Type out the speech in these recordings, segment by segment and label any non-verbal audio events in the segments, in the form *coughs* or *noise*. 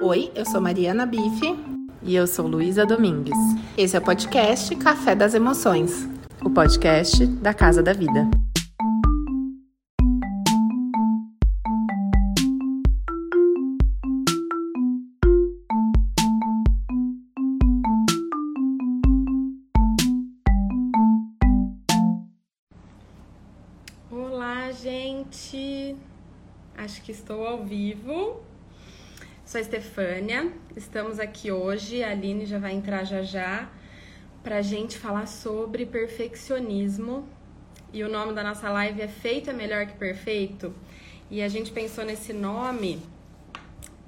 Oi, eu sou Mariana Bife. E eu sou Luísa Domingues. Esse é o podcast Café das Emoções o podcast da Casa da Vida. Olá, gente! Acho que estou ao vivo. Sou a Estefânia, estamos aqui hoje. A Aline já vai entrar já já para a gente falar sobre perfeccionismo. E o nome da nossa live é Feito é Melhor que Perfeito. E a gente pensou nesse nome.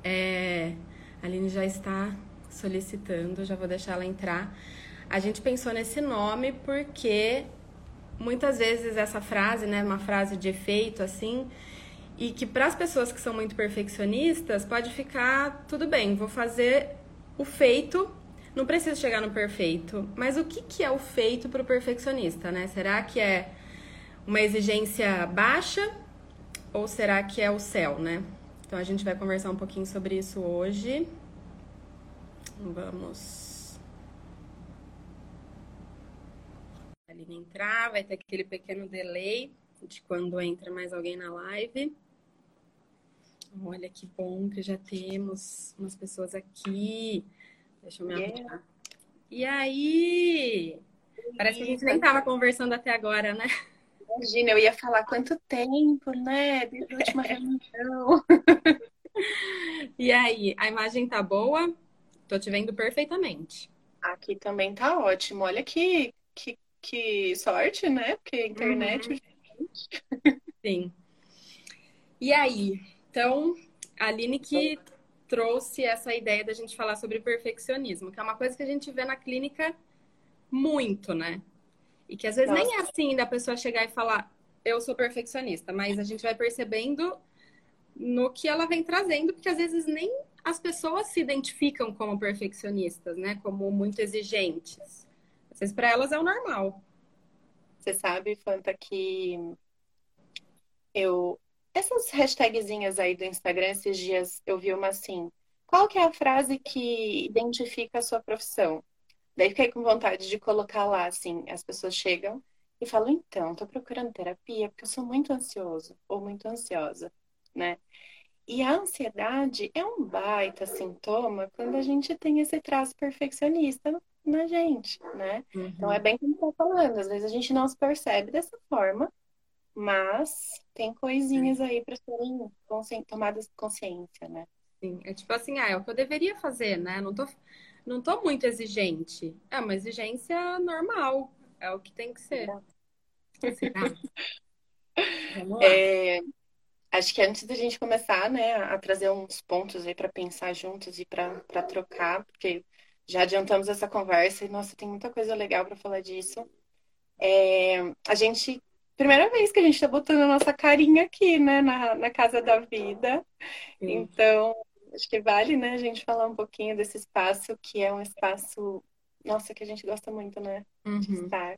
É... A Aline já está solicitando, já vou deixar ela entrar. A gente pensou nesse nome porque muitas vezes essa frase, né, uma frase de efeito assim, e que para as pessoas que são muito perfeccionistas pode ficar tudo bem, vou fazer o feito, não preciso chegar no perfeito. Mas o que, que é o feito para o perfeccionista, né? Será que é uma exigência baixa ou será que é o céu, né? Então a gente vai conversar um pouquinho sobre isso hoje. Vamos. Ali entrar, vai ter aquele pequeno delay de quando entra mais alguém na live. Olha que bom que já temos umas pessoas aqui. Deixa eu me yeah. arrumar. E aí? Parece que a gente nem tava conversando até agora, né? Imagina, eu ia falar quanto tempo, né? Desde a última *laughs* reunião. e aí, a imagem tá boa? Tô te vendo perfeitamente. Aqui também tá ótimo. Olha que, que, que sorte, né? Porque a internet. Uhum. Sim. E aí, então, a Aline que trouxe essa ideia da gente falar sobre perfeccionismo, que é uma coisa que a gente vê na clínica muito, né? E que às vezes Nossa. nem é assim da pessoa chegar e falar, eu sou perfeccionista, mas a gente vai percebendo no que ela vem trazendo, porque às vezes nem as pessoas se identificam como perfeccionistas, né? Como muito exigentes. Às vezes para elas é o normal. Você sabe, Fanta, que eu essas hashtagzinhas aí do Instagram, esses dias eu vi uma assim. Qual que é a frase que identifica a sua profissão? Daí fiquei com vontade de colocar lá, assim, as pessoas chegam e falam, então, tô procurando terapia porque eu sou muito ansioso ou muito ansiosa, né? E a ansiedade é um baita sintoma quando a gente tem esse traço perfeccionista na gente, né? Uhum. Então é bem como tá falando, às vezes a gente não se percebe dessa forma, mas tem coisinhas aí para serem consci... tomadas consciência, né? Sim, é tipo assim, ah, é o que eu deveria fazer, né? Não tô, não tô muito exigente. É uma exigência normal, é o que tem que ser. *laughs* É, acho que antes da gente começar, né, a trazer uns pontos aí para pensar juntos e para trocar, porque já adiantamos essa conversa e nossa, tem muita coisa legal para falar disso. É, a gente primeira vez que a gente está botando a nossa carinha aqui, né, na, na Casa da Vida. Sim. Então, acho que vale, né, a gente falar um pouquinho desse espaço, que é um espaço, nossa, que a gente gosta muito, né, uhum. de estar.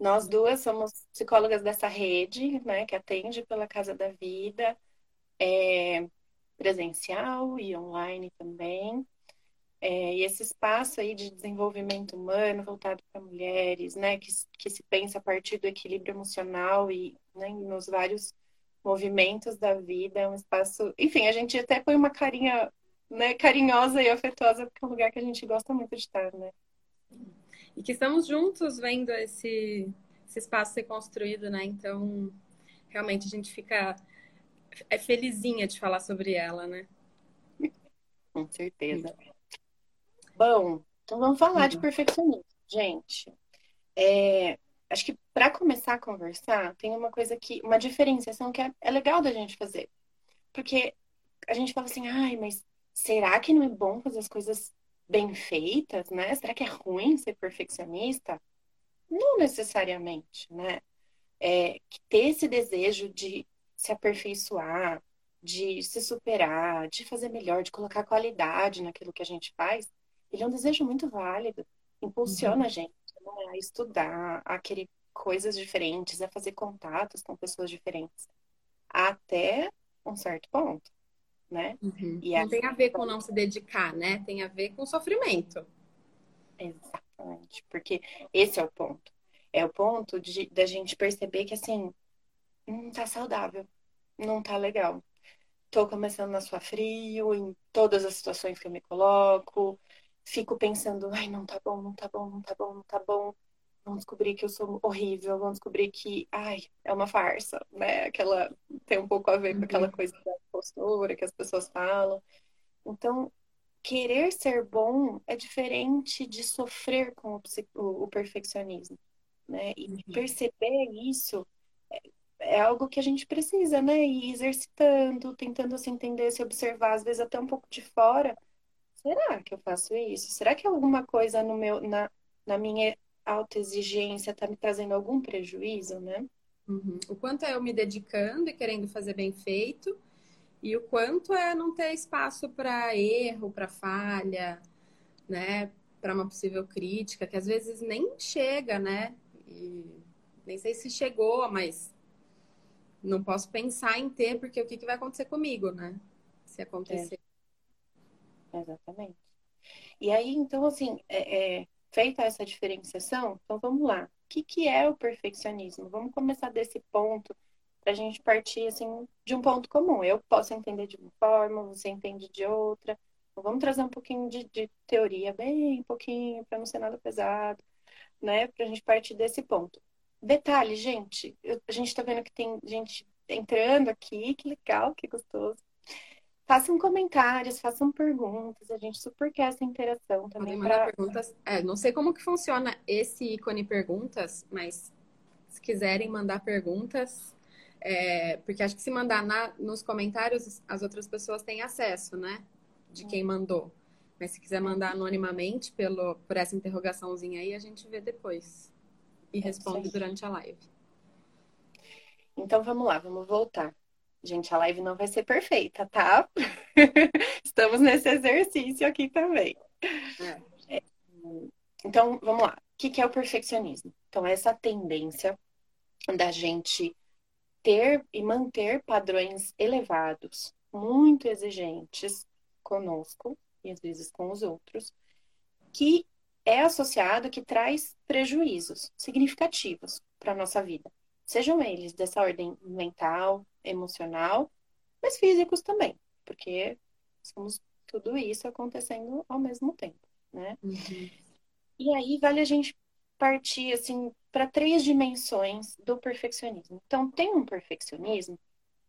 Nós duas somos psicólogas dessa rede, né, que atende pela Casa da Vida, é, presencial e online também. É, e esse espaço aí de desenvolvimento humano voltado para mulheres, né, que, que se pensa a partir do equilíbrio emocional e né, nos vários movimentos da vida, é um espaço, enfim, a gente até põe uma carinha, né, carinhosa e afetuosa porque é um lugar que a gente gosta muito de estar, né? E que estamos juntos vendo esse, esse espaço ser construído, né? Então, realmente a gente fica é felizinha de falar sobre ela, né? Com certeza. Bom, então vamos falar de uhum. perfeccionismo, gente. É, acho que para começar a conversar, tem uma coisa que, uma diferenciação que é, é legal da gente fazer. Porque a gente fala assim, ai, mas será que não é bom fazer as coisas bem feitas, né? Será que é ruim ser perfeccionista? Não necessariamente, né? É, ter esse desejo de se aperfeiçoar, de se superar, de fazer melhor, de colocar qualidade naquilo que a gente faz, ele é um desejo muito válido, impulsiona uhum. a gente né, a estudar, a querer coisas diferentes, a fazer contatos com pessoas diferentes, até um certo ponto, né? Uhum. E não tem a ver com não se dedicar, né? Tem a ver com sofrimento. Exatamente, porque esse é o ponto. É o ponto de da gente perceber que assim não tá saudável, não tá legal. Tô começando a suar frio em todas as situações que eu me coloco. Fico pensando, ai, não tá bom, não tá bom, não tá bom, não tá bom. Vão descobrir que eu sou horrível, vão descobrir que, ai, é uma farsa, né? Aquela tem um pouco a ver com aquela uhum. coisa da postura que as pessoas falam. Então, querer ser bom é diferente de sofrer com o, o perfeccionismo, né? E uhum. perceber isso é, é, algo que a gente precisa, né? Ir exercitando, tentando se entender, se observar, às vezes até um pouco de fora. Será que eu faço isso? Será que alguma coisa no meu, na, na minha autoexigência está me trazendo algum prejuízo, né? Uhum. O quanto é eu me dedicando e querendo fazer bem feito, e o quanto é não ter espaço para erro, para falha, né? Para uma possível crítica, que às vezes nem chega, né? E nem sei se chegou, mas não posso pensar em ter, porque o que, que vai acontecer comigo, né? Se acontecer. É. Exatamente. E aí, então, assim, é, é, feita essa diferenciação, então vamos lá. O que, que é o perfeccionismo? Vamos começar desse ponto para a gente partir assim de um ponto comum. Eu posso entender de uma forma, você entende de outra. Então, vamos trazer um pouquinho de, de teoria, bem pouquinho, para não ser nada pesado, né? Para a gente partir desse ponto. Detalhe, gente, eu, a gente está vendo que tem gente entrando aqui, que legal, que gostoso. Façam comentários, façam perguntas, a gente super quer essa interação também. Podem mandar pra... perguntas. É, não sei como que funciona esse ícone perguntas, mas se quiserem mandar perguntas, é, porque acho que se mandar na, nos comentários, as outras pessoas têm acesso, né? De quem mandou. Mas se quiser mandar anonimamente pelo, por essa interrogaçãozinha aí, a gente vê depois. E responde durante a live. Então vamos lá, vamos voltar. Gente, a live não vai ser perfeita, tá? *laughs* Estamos nesse exercício aqui também. É. Então, vamos lá. O que é o perfeccionismo? Então, essa tendência da gente ter e manter padrões elevados, muito exigentes conosco e às vezes com os outros, que é associado, que traz prejuízos significativos para a nossa vida. Sejam eles dessa ordem mental, emocional, mas físicos também, porque somos tudo isso acontecendo ao mesmo tempo, né? Uhum. E aí vale a gente partir assim para três dimensões do perfeccionismo. Então, tem um perfeccionismo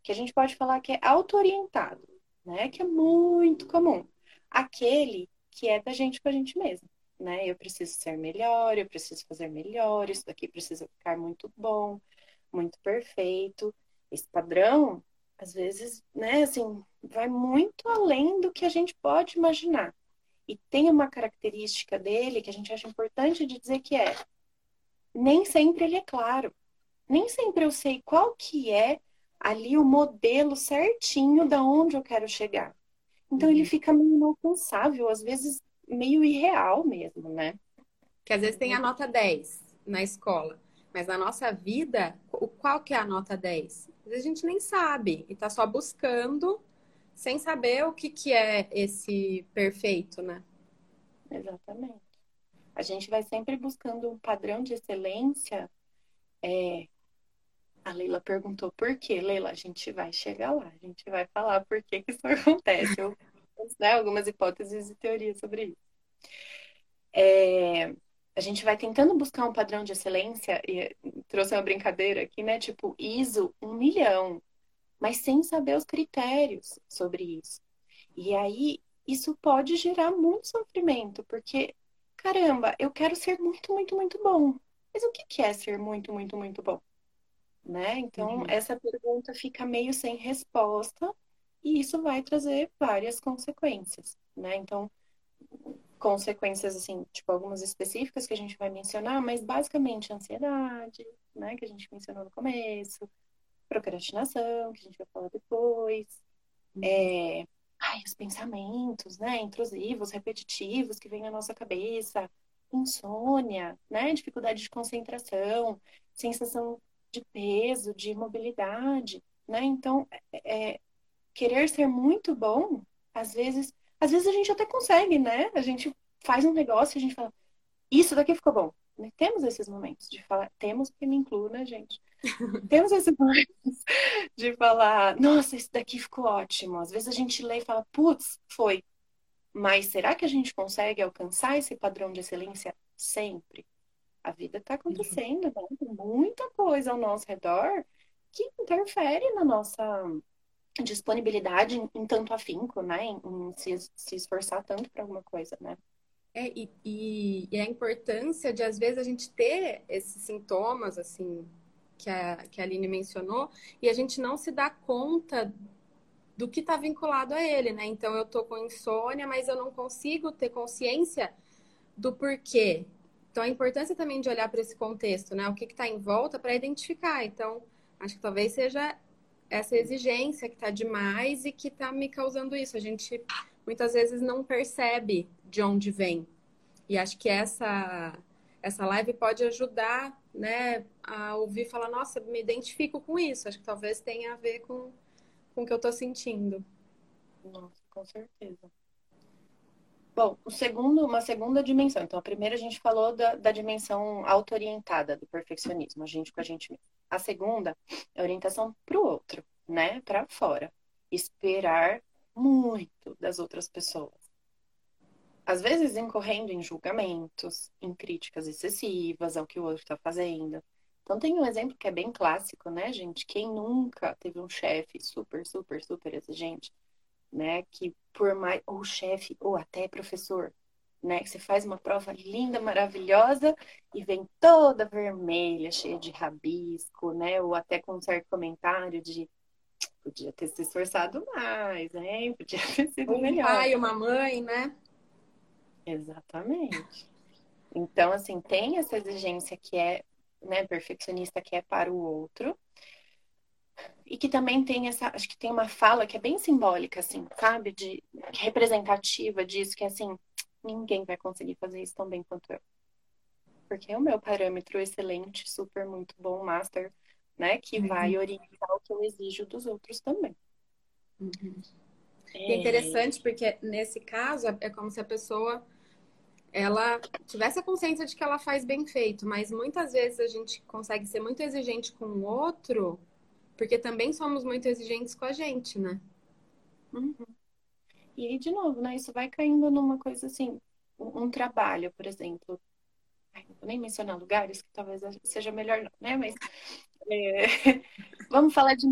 que a gente pode falar que é auto-orientado, né? Que é muito comum. Aquele que é da gente com a gente mesmo, né? Eu preciso ser melhor, eu preciso fazer melhor, isso daqui precisa ficar muito bom, muito perfeito. Esse padrão, às vezes, né, assim, vai muito além do que a gente pode imaginar. E tem uma característica dele que a gente acha importante de dizer que é nem sempre ele é claro. Nem sempre eu sei qual que é ali o modelo certinho da onde eu quero chegar. Então uhum. ele fica meio inalcançável, às vezes meio irreal mesmo, né? Que às vezes tem a nota 10 na escola, mas na noa vida, qual que é a nota 10? Às vezes a gente nem sabe e tá só buscando sem saber o que, que é esse perfeito, né? Exatamente a gente vai sempre buscando um padrão de excelência. É... A Leila perguntou por quê. Leila, a gente vai chegar lá, a gente vai falar por que, que isso *laughs* acontece. Eu, né, algumas hipóteses e teorias sobre isso. É... A gente vai tentando buscar um padrão de excelência, e trouxe uma brincadeira aqui, né? Tipo, ISO um milhão, mas sem saber os critérios sobre isso. E aí, isso pode gerar muito sofrimento, porque caramba, eu quero ser muito, muito, muito bom. Mas o que é ser muito, muito, muito bom? Né? Então, uhum. essa pergunta fica meio sem resposta e isso vai trazer várias consequências, né? Então, consequências, assim, tipo, algumas específicas que a gente vai mencionar, mas basicamente ansiedade, né? Que a gente mencionou no começo, procrastinação, que a gente vai falar depois, uhum. é, ai, os pensamentos, né, intrusivos, repetitivos que vêm na nossa cabeça, insônia, né, dificuldade de concentração, sensação de peso, de imobilidade, né? Então, é, é querer ser muito bom, às vezes, às vezes a gente até consegue, né? A gente faz um negócio e a gente fala, isso daqui ficou bom. Né? Temos esses momentos de falar, temos que me incluo, né, gente? *laughs* temos esses momentos de falar, nossa, isso daqui ficou ótimo. Às vezes a gente lê e fala, putz, foi. Mas será que a gente consegue alcançar esse padrão de excelência sempre? A vida está acontecendo, né? Tem muita coisa ao nosso redor que interfere na nossa disponibilidade em, tanto afinco, né? Em, em se, se, esforçar tanto para alguma coisa, né? É, e, e, e, a importância de, às vezes, a gente ter esses sintomas, assim, que a, que a Aline mencionou, e a gente não se dá conta do que está vinculado a ele, né? Então, eu tô com insônia, mas eu não consigo ter consciência do porquê. Então, a importância também de olhar para esse contexto, né? O que está em volta para identificar. Então, acho que talvez seja essa exigência que está demais e que está me causando isso. A gente muitas vezes não percebe de onde vem. E acho que essa essa live pode ajudar, né, a ouvir falar, nossa, me identifico com isso. Acho que talvez tenha a ver com, com o que eu estou sentindo. Nossa, com certeza. Bom, o segundo, uma segunda dimensão. Então, a primeira a gente falou da, da dimensão auto-orientada do perfeccionismo, a gente com a gente mesmo. A segunda é orientação para o outro, né? Para fora. Esperar muito das outras pessoas. Às vezes incorrendo em julgamentos, em críticas excessivas ao que o outro está fazendo. Então tem um exemplo que é bem clássico, né, gente? Quem nunca teve um chefe super, super, super exigente, né? Que por mais. ou chefe, ou até professor, né? Que você faz uma prova linda, maravilhosa e vem toda vermelha, cheia de rabisco, né? Ou até com um certo comentário de podia ter se esforçado mais, né? Podia *laughs* ter sido um melhor. Um pai, uma mãe, né? Exatamente. Então, assim, tem essa exigência que é, né, perfeccionista que é para o outro. E que também tem essa, acho que tem uma fala que é bem simbólica, assim, sabe? De representativa disso, que é assim, ninguém vai conseguir fazer isso tão bem quanto eu. Porque é o meu parâmetro excelente, super, muito bom, master, né? Que uhum. vai orientar o que eu exijo dos outros também. Uhum. É... é interessante porque nesse caso é como se a pessoa ela tivesse a consciência de que ela faz bem feito, mas muitas vezes a gente consegue ser muito exigente com o outro, porque também somos muito exigentes com a gente, né? Uhum. E aí, de novo, né? Isso vai caindo numa coisa assim, um, trabalho, por exemplo. Ai, não vou nem mencionar lugares, que talvez seja melhor não, né? Mas é... *laughs* vamos falar de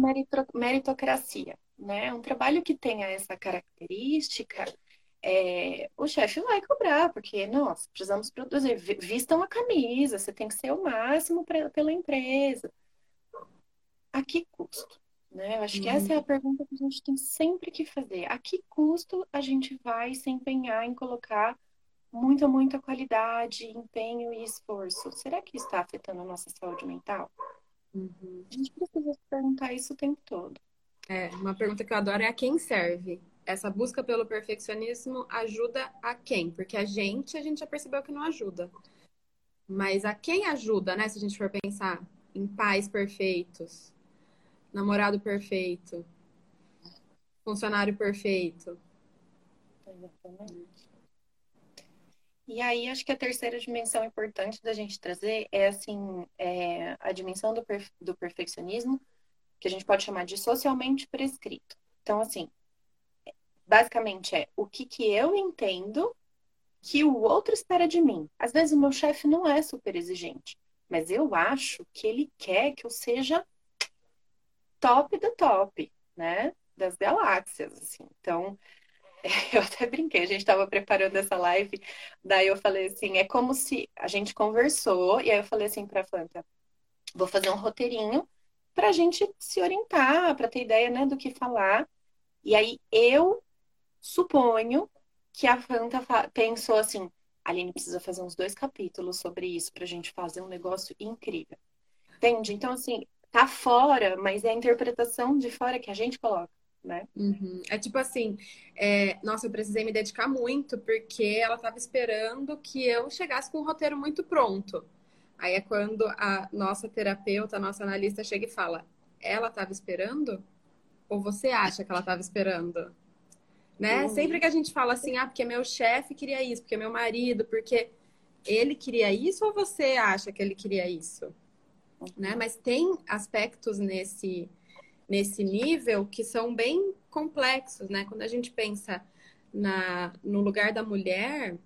meritocracia, né? Um trabalho que tenha essa característica, é... o chefe vai cobrar, porque nós precisamos produzir. Vistam a camisa, você tem que ser o máximo pra, pela empresa. A que custo? Né? Eu acho que essa é a uhum. pergunta que a gente tem sempre que fazer. A que custo a gente vai se empenhar em colocar muita, muita qualidade, empenho e esforço? Será que está afetando a nossa saúde mental? Uhum. A gente precisa se perguntar isso o tempo todo. É, uma pergunta que eu adoro é a quem serve? Essa busca pelo perfeccionismo ajuda a quem? Porque a gente, a gente já percebeu que não ajuda. Mas a quem ajuda, né? Se a gente for pensar em pais perfeitos, namorado perfeito, funcionário perfeito. Exatamente. E aí, acho que a terceira dimensão importante da gente trazer é, assim, é a dimensão do, perfe do perfeccionismo, que a gente pode chamar de socialmente prescrito. Então, assim, basicamente é o que, que eu entendo que o outro espera de mim. Às vezes o meu chefe não é super exigente, mas eu acho que ele quer que eu seja top do top, né? Das galáxias, assim. Então, *laughs* eu até brinquei, a gente estava preparando essa live, daí eu falei assim, é como se a gente conversou, e aí eu falei assim para Fanta, vou fazer um roteirinho para a gente se orientar, para ter ideia, né, do que falar. E aí eu suponho que a Fanta pensou assim, a Aline precisa fazer uns dois capítulos sobre isso para a gente fazer um negócio incrível. Entende? Então, assim, tá fora, mas é a interpretação de fora que a gente coloca. Né? Uhum. É tipo assim, é... nossa, eu precisei me dedicar muito porque ela estava esperando que eu chegasse com um roteiro muito pronto. Aí é quando a nossa terapeuta, a nossa analista chega e fala: ela estava esperando? ou você acha que ela estava esperando? Né? Uhum. Sempre que a gente fala assim, ah, porque meu chefe queria isso, porque meu marido, porque ele queria isso ou você acha que ele queria isso? Né? Mas tem aspectos nesse, nesse nível que são bem complexos, né? Quando a gente pensa na, no lugar da mulher,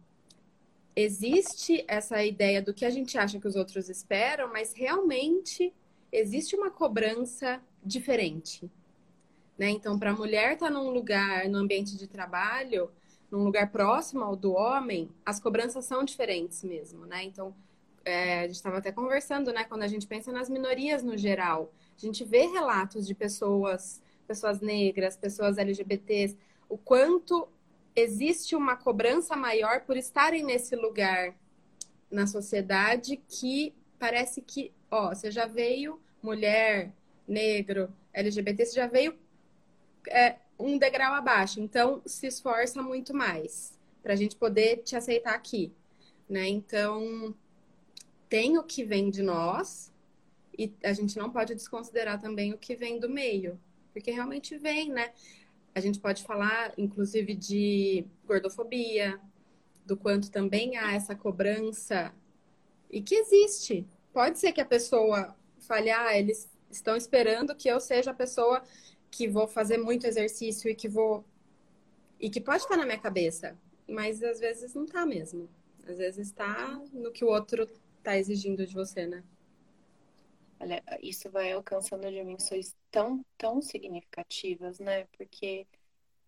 existe essa ideia do que a gente acha que os outros esperam, mas realmente existe uma cobrança diferente. Né? Então, para a mulher estar tá num lugar, no ambiente de trabalho, num lugar próximo ao do homem, as cobranças são diferentes mesmo, né? Então, é, a gente estava até conversando, né? Quando a gente pensa nas minorias no geral, a gente vê relatos de pessoas, pessoas negras, pessoas LGBTs, o quanto existe uma cobrança maior por estarem nesse lugar na sociedade que parece que, ó, você já veio mulher, negro, LGBT, você já veio é, um degrau abaixo. Então, se esforça muito mais para a gente poder te aceitar aqui, né? Então, tem o que vem de nós e a gente não pode desconsiderar também o que vem do meio, porque realmente vem, né? A gente pode falar, inclusive, de gordofobia, do quanto também há essa cobrança e que existe. Pode ser que a pessoa fale, ah, eles estão esperando que eu seja a pessoa que vou fazer muito exercício e que vou. E que pode estar na minha cabeça, mas às vezes não está mesmo. Às vezes está no que o outro está exigindo de você, né? Olha, isso vai alcançando dimensões tão, tão significativas, né? Porque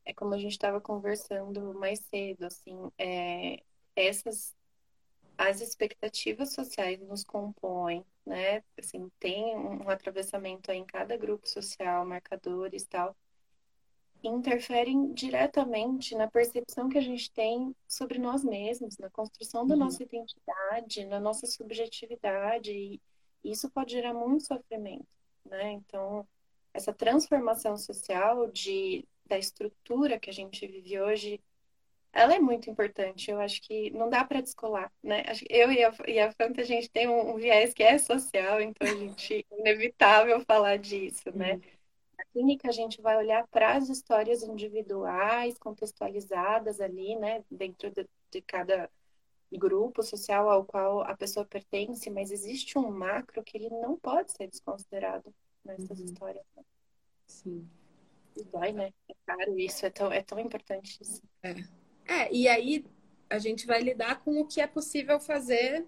é como a gente estava conversando mais cedo, assim, é, essas as expectativas sociais nos compõem, né? Assim, tem um atravessamento em cada grupo social, marcadores tal, interferem diretamente na percepção que a gente tem sobre nós mesmos, na construção da uhum. nossa identidade, na nossa subjetividade, e isso pode gerar muito sofrimento, né? Então, essa transformação social de da estrutura que a gente vive hoje ela é muito importante. Eu acho que não dá para descolar, né? Eu e a, e a Fanta, a gente tem um, um, viés que é social, então a *laughs* gente é inevitável falar disso, né? Uhum. Na clínica a gente vai olhar para as histórias individuais, contextualizadas ali, né? Dentro de, de cada grupo social ao qual a pessoa pertence, mas existe um macro que ele não pode ser desconsiderado nessas uhum. histórias. Né? Sim. E dói, né? É caro isso, é tão, é tão importante isso. É. É, e aí a gente vai lidar com o que é possível fazer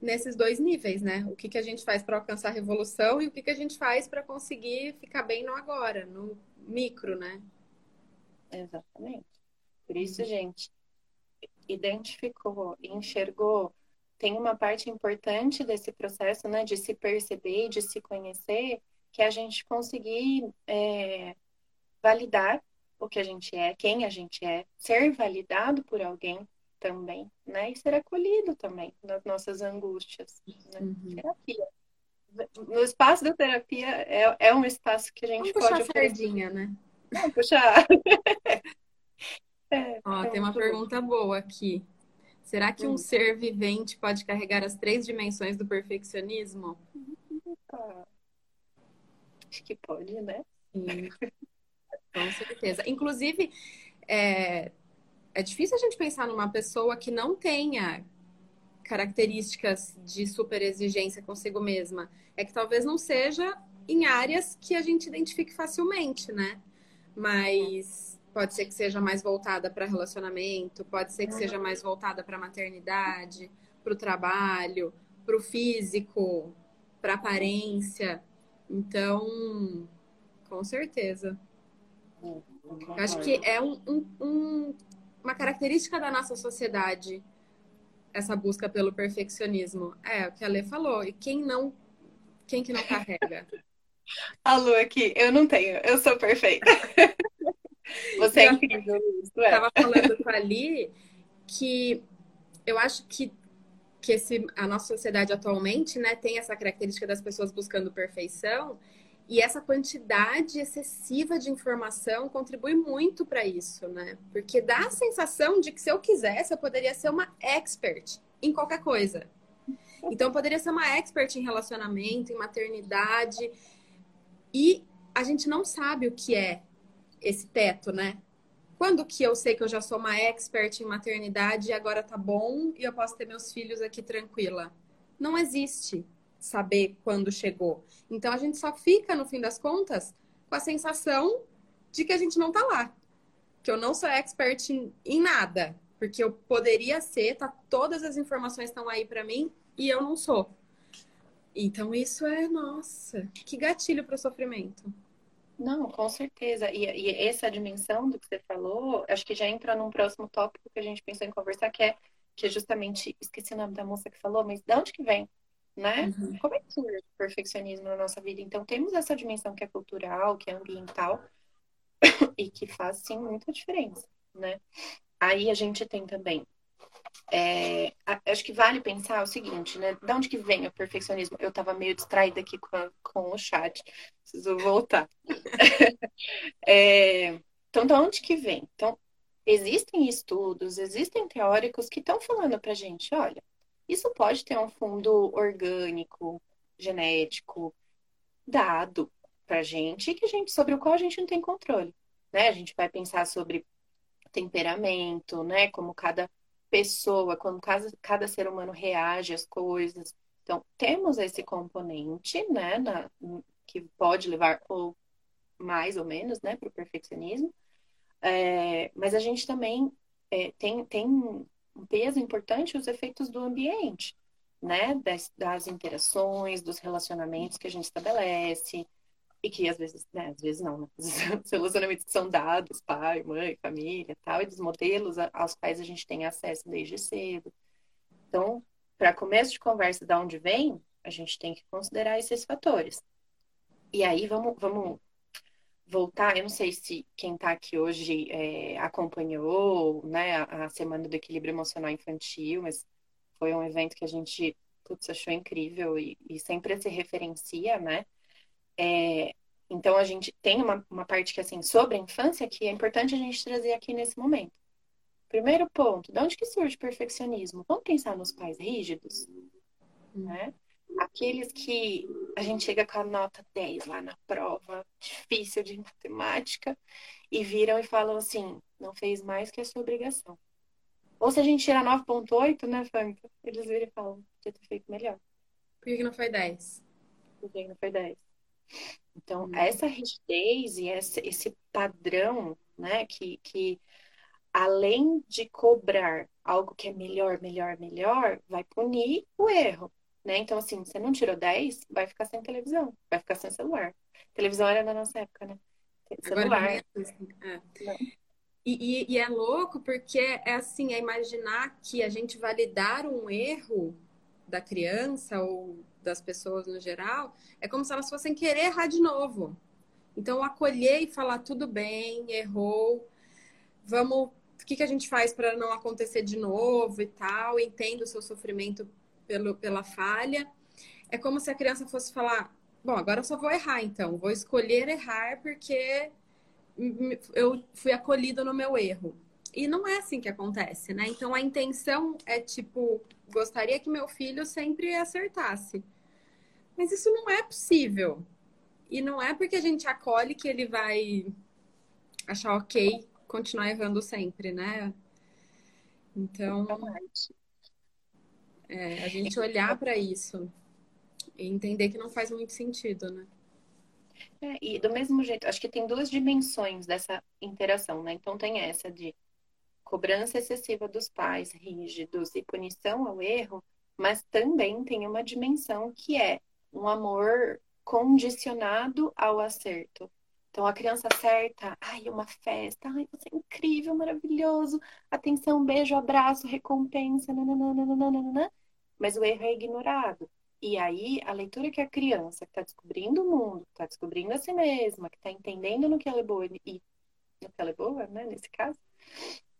nesses dois níveis, né? O que, que a gente faz para alcançar a revolução e o que, que a gente faz para conseguir ficar bem no agora, no micro, né? Exatamente. Por isso, gente, identificou, enxergou, tem uma parte importante desse processo, né, de se perceber, de se conhecer, que é a gente conseguir é, validar o que a gente é, quem a gente é, ser validado por alguém também, né? E ser acolhido também nas nossas angústias. Né? Uhum. Terapia. No espaço da terapia é, é um espaço que a gente Vamos pode. Puxar a sardinha, né? Vamos puxar. *laughs* é, Ó, é tem uma pergunta boa aqui. Será que um hum. ser vivente pode carregar as três dimensões do perfeccionismo? Acho que pode, né? Sim. Com certeza. Inclusive, é, é difícil a gente pensar numa pessoa que não tenha características de super exigência consigo mesma. É que talvez não seja em áreas que a gente identifique facilmente, né? Mas pode ser que seja mais voltada para relacionamento, pode ser que seja mais voltada para maternidade, para o trabalho, para o físico, para aparência. Então, com certeza. Eu acho que é um, um, um, uma característica da nossa sociedade essa busca pelo perfeccionismo. É o que a Lê falou. E quem não, quem que não carrega? *laughs* A Lu aqui, eu não tenho, eu sou perfeita. *laughs* Você é incrível, isso é. Estava falando com a Li que eu acho que, que esse, a nossa sociedade atualmente né, tem essa característica das pessoas buscando perfeição e essa quantidade excessiva de informação contribui muito para isso, né? Porque dá a sensação de que se eu quisesse, eu poderia ser uma expert em qualquer coisa. Então, eu poderia ser uma expert em relacionamento, em maternidade. E a gente não sabe o que é esse teto, né? Quando que eu sei que eu já sou uma expert em maternidade e agora tá bom e eu posso ter meus filhos aqui tranquila? Não existe saber quando chegou. Então a gente só fica, no fim das contas, com a sensação de que a gente não tá lá. Que eu não sou expert em, em nada. Porque eu poderia ser, tá, todas as informações estão aí para mim e eu não sou. Então isso é, nossa, que gatilho para o sofrimento. Não, com certeza. E, e, essa dimensão do que você falou, acho que já entra num próximo tópico que a gente pensou em conversar, que é, que é justamente, esqueci o nome da moça que falou, mas de onde que vem? Né? Uhum. Como é que surge o perfeccionismo na nossa vida? Então, temos essa dimensão que é cultural, que é ambiental, *coughs* e que faz, sim, muita diferença, né? Aí a gente tem também é, acho que vale pensar o seguinte, né? De onde que vem o perfeccionismo? Eu estava meio distraída aqui com, a, com o chat, preciso voltar. *laughs* é, então, de onde que vem? Então, existem estudos, existem teóricos que estão falando para gente, olha, isso pode ter um fundo orgânico, genético, dado para gente, que a gente sobre o qual a gente não tem controle, né? A gente vai pensar sobre temperamento, né? Como cada pessoa, como cada, cada ser humano reage às coisas. Então, temos esse componente, né, na, que pode levar ou mais ou menos, né, para o perfeccionismo. É, mas a gente também é, tem, tem um peso importante os efeitos do ambiente, né, das, das interações, dos relacionamentos que a gente estabelece, e que às vezes, né, às vezes não, né? *laughs* Os relacionamentos são dados, pai, mãe, família tal, e dos modelos aos quais a gente tem acesso desde cedo. Então, para começo de conversa de onde vem, a gente tem que considerar esses fatores. E aí vamos, vamos voltar, eu não sei se quem está aqui hoje é, acompanhou né, a, a Semana do Equilíbrio Emocional Infantil, mas foi um evento que a gente putz, achou incrível e, e sempre se referencia, né? É, então, a gente tem uma, uma parte que, assim, sobre a infância, que é importante a gente trazer aqui nesse momento. Primeiro ponto, de onde que surge o perfeccionismo? Vamos pensar nos pais rígidos, né? Aqueles que a gente chega com a nota 10 lá na prova, difícil de matemática, e viram e falam assim, não fez mais que a sua obrigação. Ou se a gente tira 9.8, né, Franca? Eles viram e falam, podia ter feito melhor. Por que não foi 10? Por que não foi 10? Então, uhum. essa rigidez e esse, esse padrão, né, que, que além de cobrar algo que é melhor, melhor, melhor, vai punir o erro, né? Então, assim, você não tirou 10, vai ficar sem televisão, vai ficar sem celular. Televisão era na nossa época, né? Celular. É. E, e, e, é louco porque é assim, é imaginar que a gente validar um erro da criança ou das pessoas no geral, é como se elas fossem querer errar de novo. Então, acolher e falar tudo bem, errou, vamos, o que, que a gente faz para não acontecer de novo e tal, entendo o seu sofrimento pelo, pela falha. É como se a criança fosse falar: bom, agora eu só vou errar, então, vou escolher errar porque eu fui acolhido no meu erro. E não é assim que acontece, né? Então a intenção é tipo, gostaria que meu filho sempre acertasse. Mas isso não é possível. E não é porque a gente acolhe que ele vai achar ok continuar errando sempre, né? Então, é, a gente olhar para isso e entender que não faz muito sentido, né? É, e do mesmo jeito, acho que tem duas dimensões dessa interação, né? Então tem essa de cobrança excessiva dos pais, rígidos e punição ao erro, mas também tem uma dimensão que é um amor condicionado ao acerto. Então a criança acerta, ai, uma festa, ai, você é incrível, maravilhoso, atenção, beijo, abraço, recompensa, nananana, mas o erro é ignorado. E aí, a leitura que a criança que está descobrindo o mundo, está descobrindo a si mesma, que está entendendo no que ela é boa e no que ela é boa, né, nesse caso,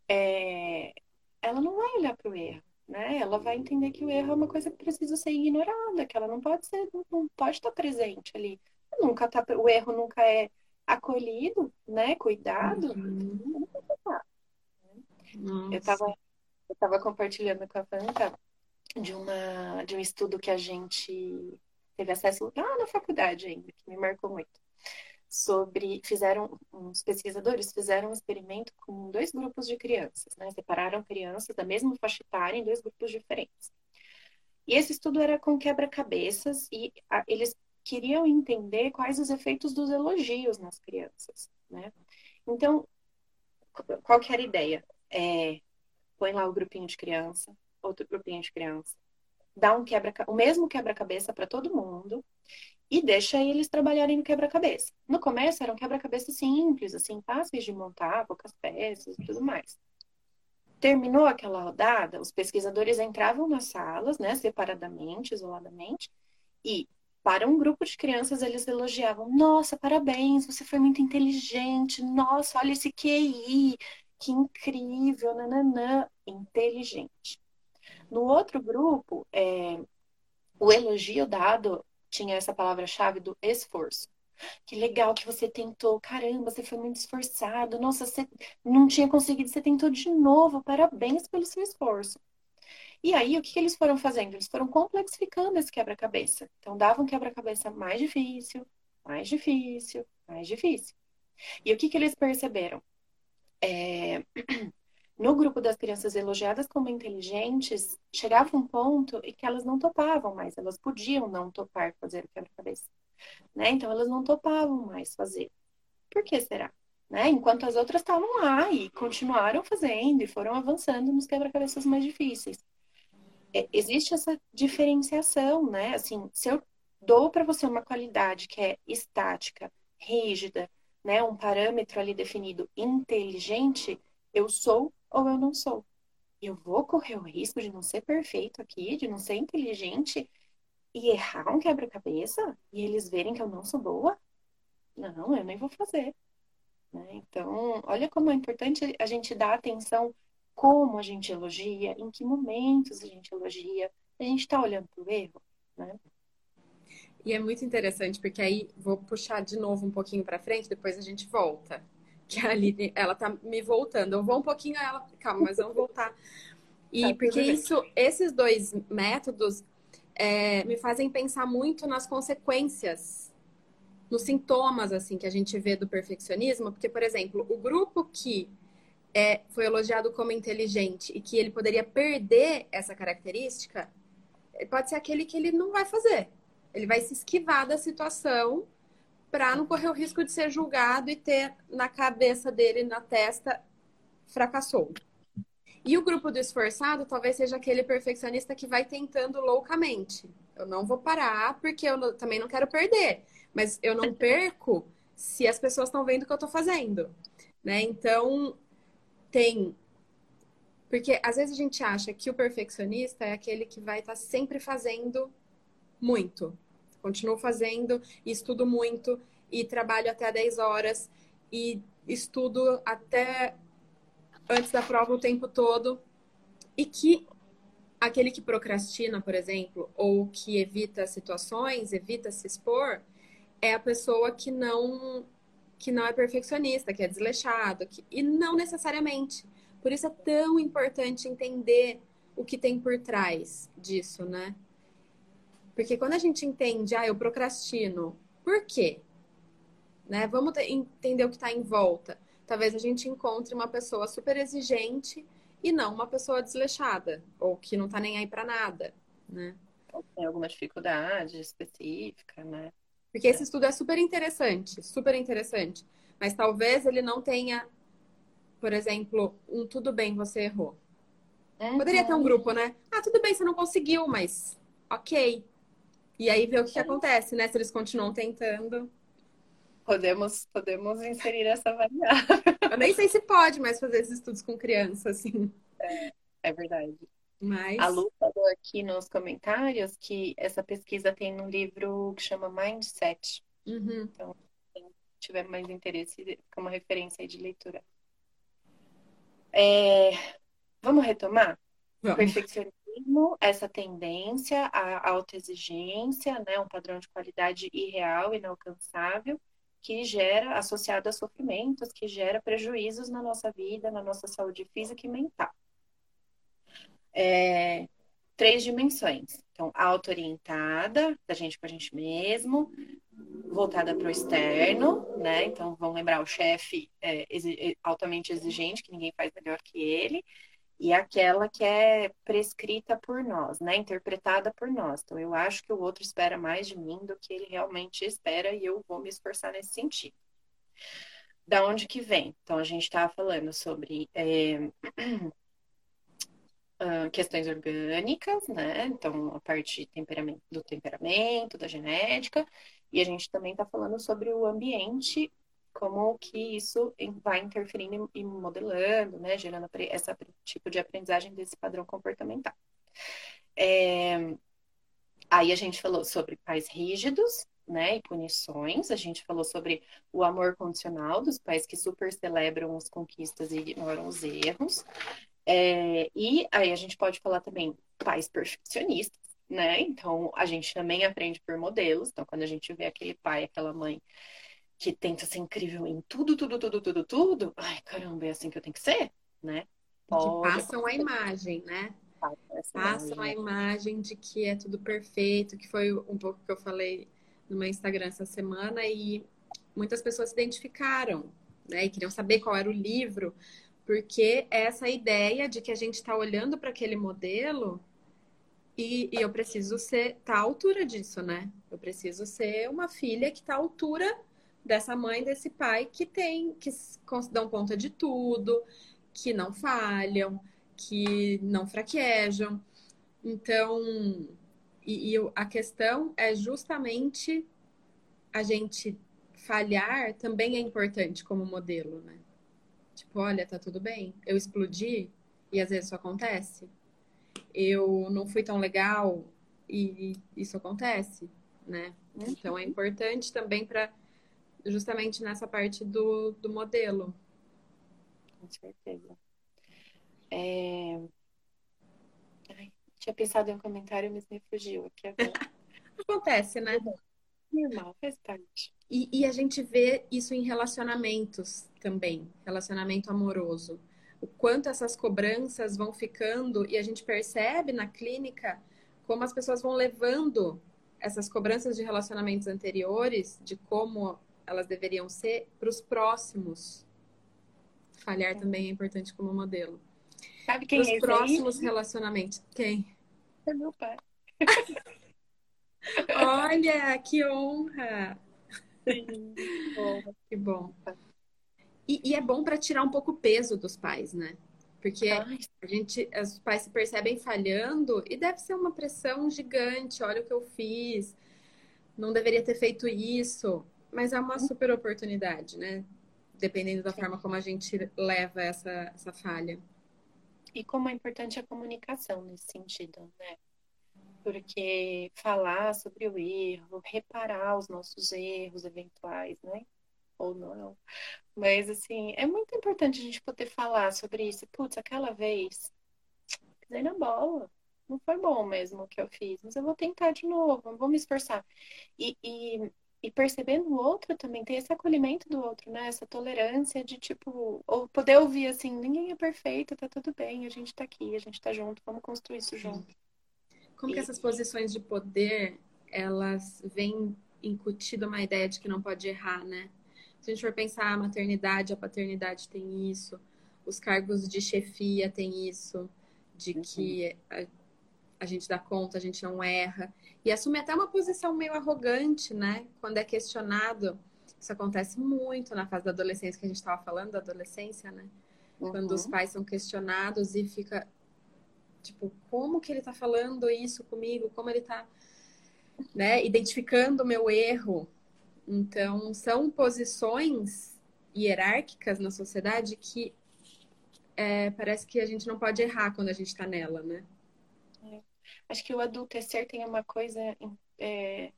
é, ela não vai olhar para o erro né? Ela vai entender que o erro é uma coisa que precisa ser ignorada, que ela não pode ser, não pode estar presente ali. Nunca tá, o erro nunca é acolhido, né? Cuidado. Uhum. Eu estava eu tava compartilhando com a Fanta de uma de um estudo que a gente teve acesso lá na faculdade ainda, que me marcou muito. sobre fizeram uns pesquisadores fizeram um experimento com dois grupos de crianças, né? Separaram crianças da mesma faixa etária em dois grupos diferentes. E esse estudo era com quebra-cabeças e a, eles queriam entender quais os efeitos dos elogios nas crianças, né? Então, qual que era a ideia? É, põe lá o grupinho de criança, outro grupinho de criança, dá um quebra o mesmo quebra-cabeça para todo mundo e deixa eles trabalharem no quebra-cabeça. No começo era um quebra-cabeça simples, assim, fáceis de montar, poucas peças e tudo mais. Terminou aquela rodada, os pesquisadores entravam nas salas, né, separadamente, isoladamente, e para um grupo de crianças eles elogiavam: "Nossa, parabéns, você foi muito inteligente. Nossa, olha esse QI, que incrível, nananã, inteligente". No outro grupo, é, o elogio dado tinha essa palavra-chave do esforço. Que legal que você tentou. Caramba, você foi muito esforçado. Nossa, você não tinha conseguido, você tentou de novo. Parabéns pelo seu esforço. E aí, o que, eles foram fazendo? Eles foram complexificando esse quebra-cabeça. Então, davam um quebra-cabeça mais difícil, mais difícil, mais difícil. E o que, que eles perceberam? É... *clears throat* No grupo das crianças elogiadas como inteligentes, chegava um ponto em que elas não topavam mais, elas podiam não topar fazer o quebra-cabeça né? Então elas não topavam mais fazer. Por que será? Né? Enquanto as outras estavam lá e continuaram fazendo e foram avançando nos quebra-cabeças mais difíceis. É, existe essa diferenciação, né? Assim, se eu dou para você uma qualidade que é estática, rígida, né, um parâmetro ali definido inteligente, eu sou ou eu não sou. Eu vou correr o risco de não ser perfeito aqui, de não ser inteligente e errar um quebra-cabeça e eles verem que eu não sou boa, não, eu nem vou fazer. Né? Então, olha como é importante a gente dar atenção como a gente elogia, em que momentos a gente elogia, a gente está olhando para o erro, né? E é muito interessante, porque aí vou puxar de novo um pouquinho para frente, depois a gente volta. Que a Aline, ela tá me voltando. Eu vou um pouquinho, ela, calma, mas vamos voltar. E tá, porque isso, esses dois métodos, é, me fazem pensar muito nas consequências, nos sintomas assim que a gente vê do perfeccionismo, porque, por exemplo, o grupo que é, foi elogiado como inteligente e que ele poderia perder essa característica, pode ser aquele que ele não vai fazer. Ele vai se esquivar da situação para não correr o risco de ser julgado e ter na cabeça dele, na testa, fracassou. E o grupo do esforçado talvez seja aquele perfeccionista que vai tentando loucamente. Eu não vou parar porque eu também não quero perder, mas eu não perco se as pessoas estão vendo o que eu estou fazendo, né? Então tem porque às vezes a gente acha que o perfeccionista é aquele que vai estar tá sempre fazendo muito. Continuo fazendo, estudo muito e trabalho até 10 horas e estudo até antes da prova o tempo todo e que aquele que procrastina, por exemplo, ou que evita situações, evita se expor, é a pessoa que não que não é perfeccionista, que é desleixado, que, e não necessariamente. Por isso é tão importante entender o que tem por trás disso, né? Porque quando a gente entende, ah, eu procrastino, por quê? Né? Vamos entender o que está em volta talvez a gente encontre uma pessoa super exigente e não uma pessoa desleixada ou que não tá nem aí para nada, né? Tem alguma dificuldade específica, né? Porque esse estudo é super interessante, super interessante. Mas talvez ele não tenha, por exemplo, um tudo bem, você errou. Uhum. Poderia ter um grupo, né? Ah, tudo bem, você não conseguiu, mas ok. E aí ver o que, que acontece, né? Se eles continuam tentando. Podemos, podemos inserir essa variável. Eu nem sei se pode mais fazer esses estudos com criança, assim. É, é verdade. Mas... A Lu falou aqui nos comentários que essa pesquisa tem no livro que chama Mindset. Uhum. Então, quem tiver mais interesse, fica uma referência aí de leitura. É... Vamos retomar? Vamos. Perfeccionismo, essa tendência à autoexigência, né? um padrão de qualidade irreal, inalcançável que gera, associado a sofrimentos, que gera prejuízos na nossa vida, na nossa saúde física e mental. É, três dimensões. Então, auto-orientada, da gente com a gente mesmo, voltada para o externo, né? Então, vão lembrar o chefe é, é, altamente exigente, que ninguém faz melhor que ele, e aquela que é prescrita por nós, né? Interpretada por nós. Então, eu acho que o outro espera mais de mim do que ele realmente espera e eu vou me esforçar nesse sentido. Da onde que vem? Então, a gente estava falando sobre é... *clears throat* questões orgânicas, né? Então, a parte temperamento, do temperamento, da genética, e a gente também está falando sobre o ambiente, como que isso vai interferindo e modelando, né? Gerando esse tipo de aprendizagem desse padrão comportamental. É... Aí a gente falou sobre pais rígidos, né, e punições. A gente falou sobre o amor condicional dos pais que super celebram as conquistas e ignoram os erros. É, e aí a gente pode falar também pais perfeccionistas, né? Então a gente também aprende por modelos. Então quando a gente vê aquele pai, aquela mãe que tenta ser incrível em tudo, tudo, tudo, tudo, tudo, ai caramba, é assim que eu tenho que ser, né? Pode, que passam a imagem, né? Passam a imagem de que é tudo perfeito, que foi um pouco que eu falei no meu Instagram essa semana e muitas pessoas se identificaram, né? E queriam saber qual era o livro, porque essa ideia de que a gente está olhando para aquele modelo e, e, eu preciso ser tá à altura disso, né? Eu preciso ser uma filha que está à altura dessa mãe, desse pai que tem, que dão conta de tudo, que não falham, que não fraquejam. Então, e, e a questão é justamente a gente falhar também é importante como modelo, né? Tipo, olha, tá tudo bem. Eu explodi e às vezes isso acontece. Eu não fui tão legal e isso acontece, né? Uhum. Então é importante também para justamente nessa parte do, do modelo. Com certeza. É... Ai, tinha pensado em um comentário, mas me fugiu aqui agora. *laughs* Acontece, né? Normal, faz parte. E, e, a gente vê isso em relacionamentos também, relacionamento amoroso. O quanto essas cobranças vão ficando e a gente percebe na clínica como as pessoas vão levando essas cobranças de relacionamentos anteriores, de como elas deveriam ser, para os próximos. Falhar também é importante como modelo. Sabe quem Pros é próximos aí? relacionamentos. Quem? É meu pai. Olha, que honra! Sim, que bom. E, e é bom para tirar um pouco o peso dos pais, né? Porque Ai. a gente, os pais se percebem falhando e deve ser uma pressão gigante. Olha o que eu fiz, não deveria ter feito isso. Mas é uma super oportunidade, né? Dependendo da forma como a gente leva essa, essa falha. E como é importante a comunicação nesse sentido, né? porque falar sobre o erro, reparar os nossos erros eventuais, né? Ou não. Mas, assim, é muito importante a gente poder falar sobre isso. Putz, aquela vez, pisei na bola. Não foi bom mesmo o que eu fiz, mas eu vou tentar de novo, vou me esforçar. E, e, e percebendo o outro também, ter esse acolhimento do outro, né? Essa tolerância de, tipo, ou poder ouvir assim: ninguém é perfeito, tá tudo bem, a gente tá aqui, a gente tá junto, vamos construir isso junto. Como que essas posições de poder, elas vêm incutido uma ideia de que não pode errar, né? Se a gente for pensar a maternidade, a paternidade tem isso, os cargos de chefia tem isso, de uhum. que a gente dá conta, a gente não erra. E assume até uma posição meio arrogante, né? Quando é questionado. Isso acontece muito na fase da adolescência, que a gente estava falando da adolescência, né? Uhum. Quando os uhum. pais são questionados e fica Tipo, como que ele tá falando isso comigo? Como ele tá, né, identificando o meu erro? Então, são posições hierárquicas na sociedade que é, parece que a gente não pode errar quando a gente está nela, né? É. Acho que o adultecer tem uma coisa é,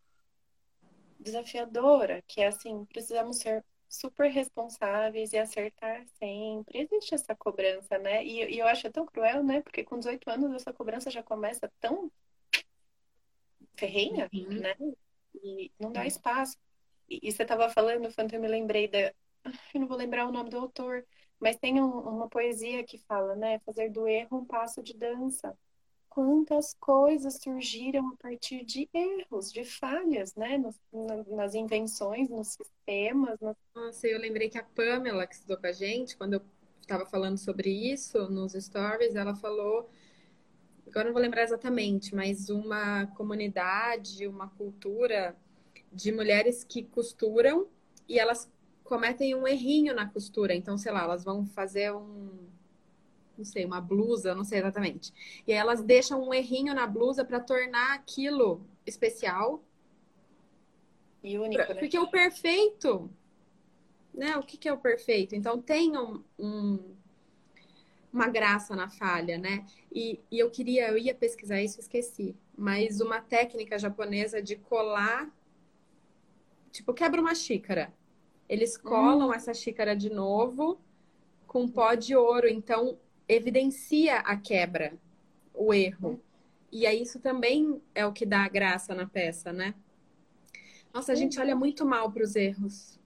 desafiadora, que é assim, precisamos ser super responsáveis e acertar sempre. Existe essa cobrança, né? E, e, eu acho tão cruel, né? Porque com 18 anos essa cobrança já começa tão ferrenha, uhum. né? E não dá espaço. E, e você estava falando, Fanta, eu me lembrei da. Eu não vou lembrar o nome do autor, mas tem um, uma poesia que fala, né? Fazer do erro um passo de dança. Quantas coisas surgiram a partir de erros, de falhas, né? Nas invenções, nos sistemas. Nos... Nossa, eu lembrei que a Pamela, que estudou com a gente, quando eu estava falando sobre isso nos stories, ela falou agora não vou lembrar exatamente, mas uma comunidade, uma cultura de mulheres que costuram e elas cometem um errinho na costura. Então, sei lá, elas vão fazer um não sei, uma blusa, não sei exatamente. E aí elas deixam um errinho na blusa para tornar aquilo especial. E único, pra, né? Porque o perfeito, né? O que, que é o perfeito? Então tem um, um uma graça na falha, né? E, e eu queria, eu ia pesquisar isso, esqueci. Mas uma técnica japonesa de colar, tipo, quebra uma xícara. Eles colam hum. essa xícara de novo com pó de ouro, então evidencia a quebra, o erro. E aí isso também é o que dá a graça na peça, né? Nossa, a gente olha muito mal para os erros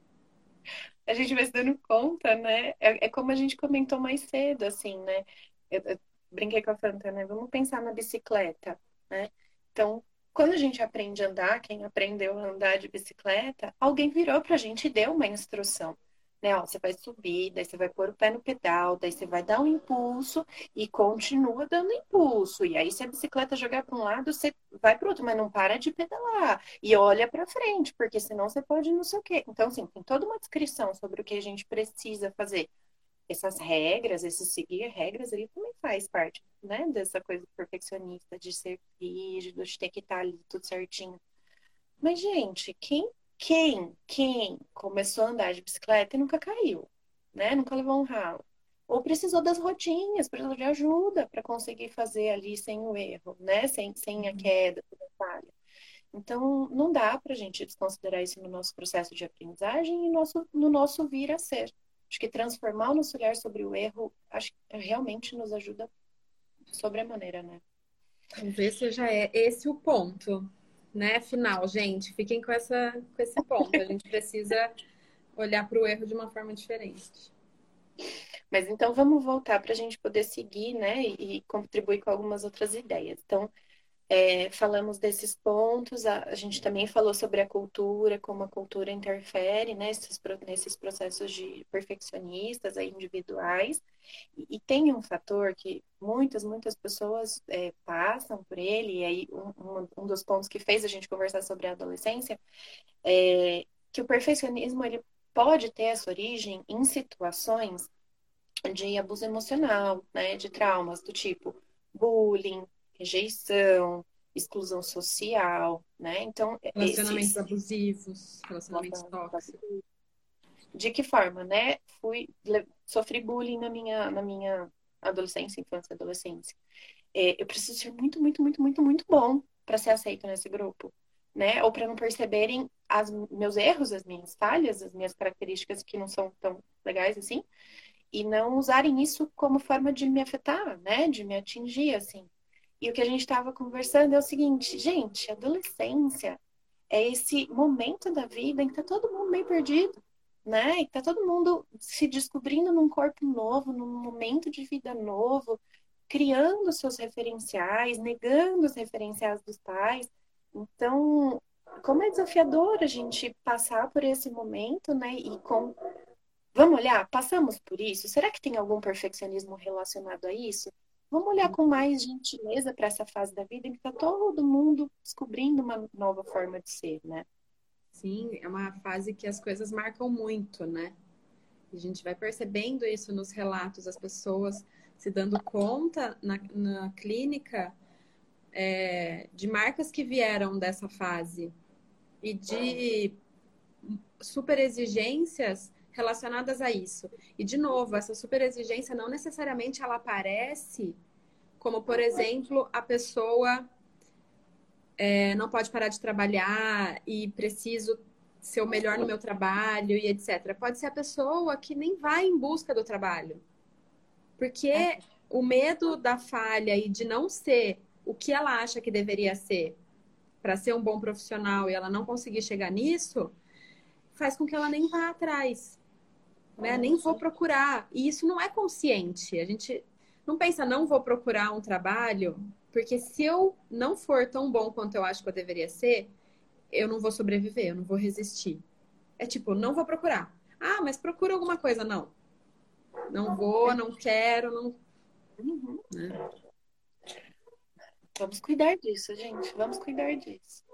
a gente vai se dando conta, né? É, é como a gente comentou mais cedo, assim, né? Eu, eu brinquei com a Fanta, né? Vamos pensar na bicicleta, né? Então, quando a gente aprende a andar, quem aprendeu a andar de bicicleta, alguém virou pra gente e deu uma instrução né? Ó, você vai subir, daí você vai pôr o pé no pedal, daí você vai dar um impulso e continua dando impulso. E aí, se a bicicleta jogar para um lado, você vai para outro, mas não para de pedalar. E olha para frente, porque senão você pode não sei o quê. Então, assim, tem toda uma descrição sobre o que a gente precisa fazer. Essas regras, esse seguir regras, ele também faz parte, né? Dessa coisa perfeccionista, de ser rígido, de ter que estar ali tudo certinho. Mas, gente, quem quem, quem começou a andar de bicicleta e nunca caiu, né? Nunca levou um ralo. Ou precisou das rodinhas, precisou de ajuda para conseguir fazer ali sem o erro, né? Sem, sem a uhum. queda, toda a falha. Então, não dá para a gente desconsiderar isso no nosso processo de aprendizagem e nosso, no nosso vir a ser. Acho que transformar o nosso olhar sobre o erro acho que realmente nos ajuda sobremaneira, né? Talvez seja é esse o ponto né, final, gente. Fiquem com, essa, com esse ponto. A gente precisa olhar para o erro de uma forma diferente. Mas então vamos voltar para a gente poder seguir, né, e contribuir com algumas outras ideias. Então, é, falamos desses pontos, a, a, gente também falou sobre a cultura, como a cultura interfere né, nesses, nesses processos de perfeccionistas aí, individuais. E, e, tem um fator que muitas, muitas pessoas é, passam por ele, e aí um, um, dos pontos que fez a gente conversar sobre a adolescência é que o perfeccionismo ele pode ter essa origem em situações de abuso emocional, né, de traumas do tipo bullying, rejeição, exclusão social, né? Então, relacionamentos esses... abusivos, relacionamentos tóxicos. De que forma, né? Fui sofri bullying na minha na minha adolescência, infância, adolescência. É, eu preciso ser muito, muito, muito, muito, muito bom para ser aceito nesse grupo, né? Ou para não perceberem as meus erros, as minhas falhas, as minhas características que não são tão legais assim, e não usarem isso como forma de me afetar, né? De me atingir, assim. E o que a gente estava conversando é o seguinte, gente, adolescência é esse momento da vida em que tá todo mundo meio perdido, né? E tá todo mundo se descobrindo num corpo novo, num momento de vida novo, criando seus referenciais, negando os referenciais dos pais. Então, como é desafiador a gente passar por esse momento, né? E com Vamos olhar, passamos por isso? Será que tem algum perfeccionismo relacionado a isso? Vamos olhar com mais gentileza para essa fase da vida em que está todo mundo descobrindo uma nova forma de ser, né? Sim, é uma fase que as coisas marcam muito, né? A gente vai percebendo isso nos relatos, as pessoas se dando conta na, na clínica é, de marcas que vieram dessa fase e de super exigências relacionadas a isso. E, de novo, essa super exigência não necessariamente ela aparece como, por exemplo, a pessoa é, não pode parar de trabalhar e preciso ser o melhor no meu trabalho e etc. Pode ser a pessoa que nem vai em busca do trabalho. Porque é. o medo da falha e de não ser o que ela acha que deveria ser para ser um bom profissional e ela não conseguir chegar nisso, faz com que ela nem vá atrás né? Nem vou procurar. E isso não é consciente. A gente não pensa, não vou procurar um trabalho Porque se eu não for tão bom quanto eu acho que eu deveria ser, eu não vou sobreviver, eu não vou resistir. É tipo, não vou procurar. Ah, mas procura alguma coisa. Não. Não vou, não quero, não. Uhum. Né? Vamos cuidar disso, gente. Vamos cuidar disso.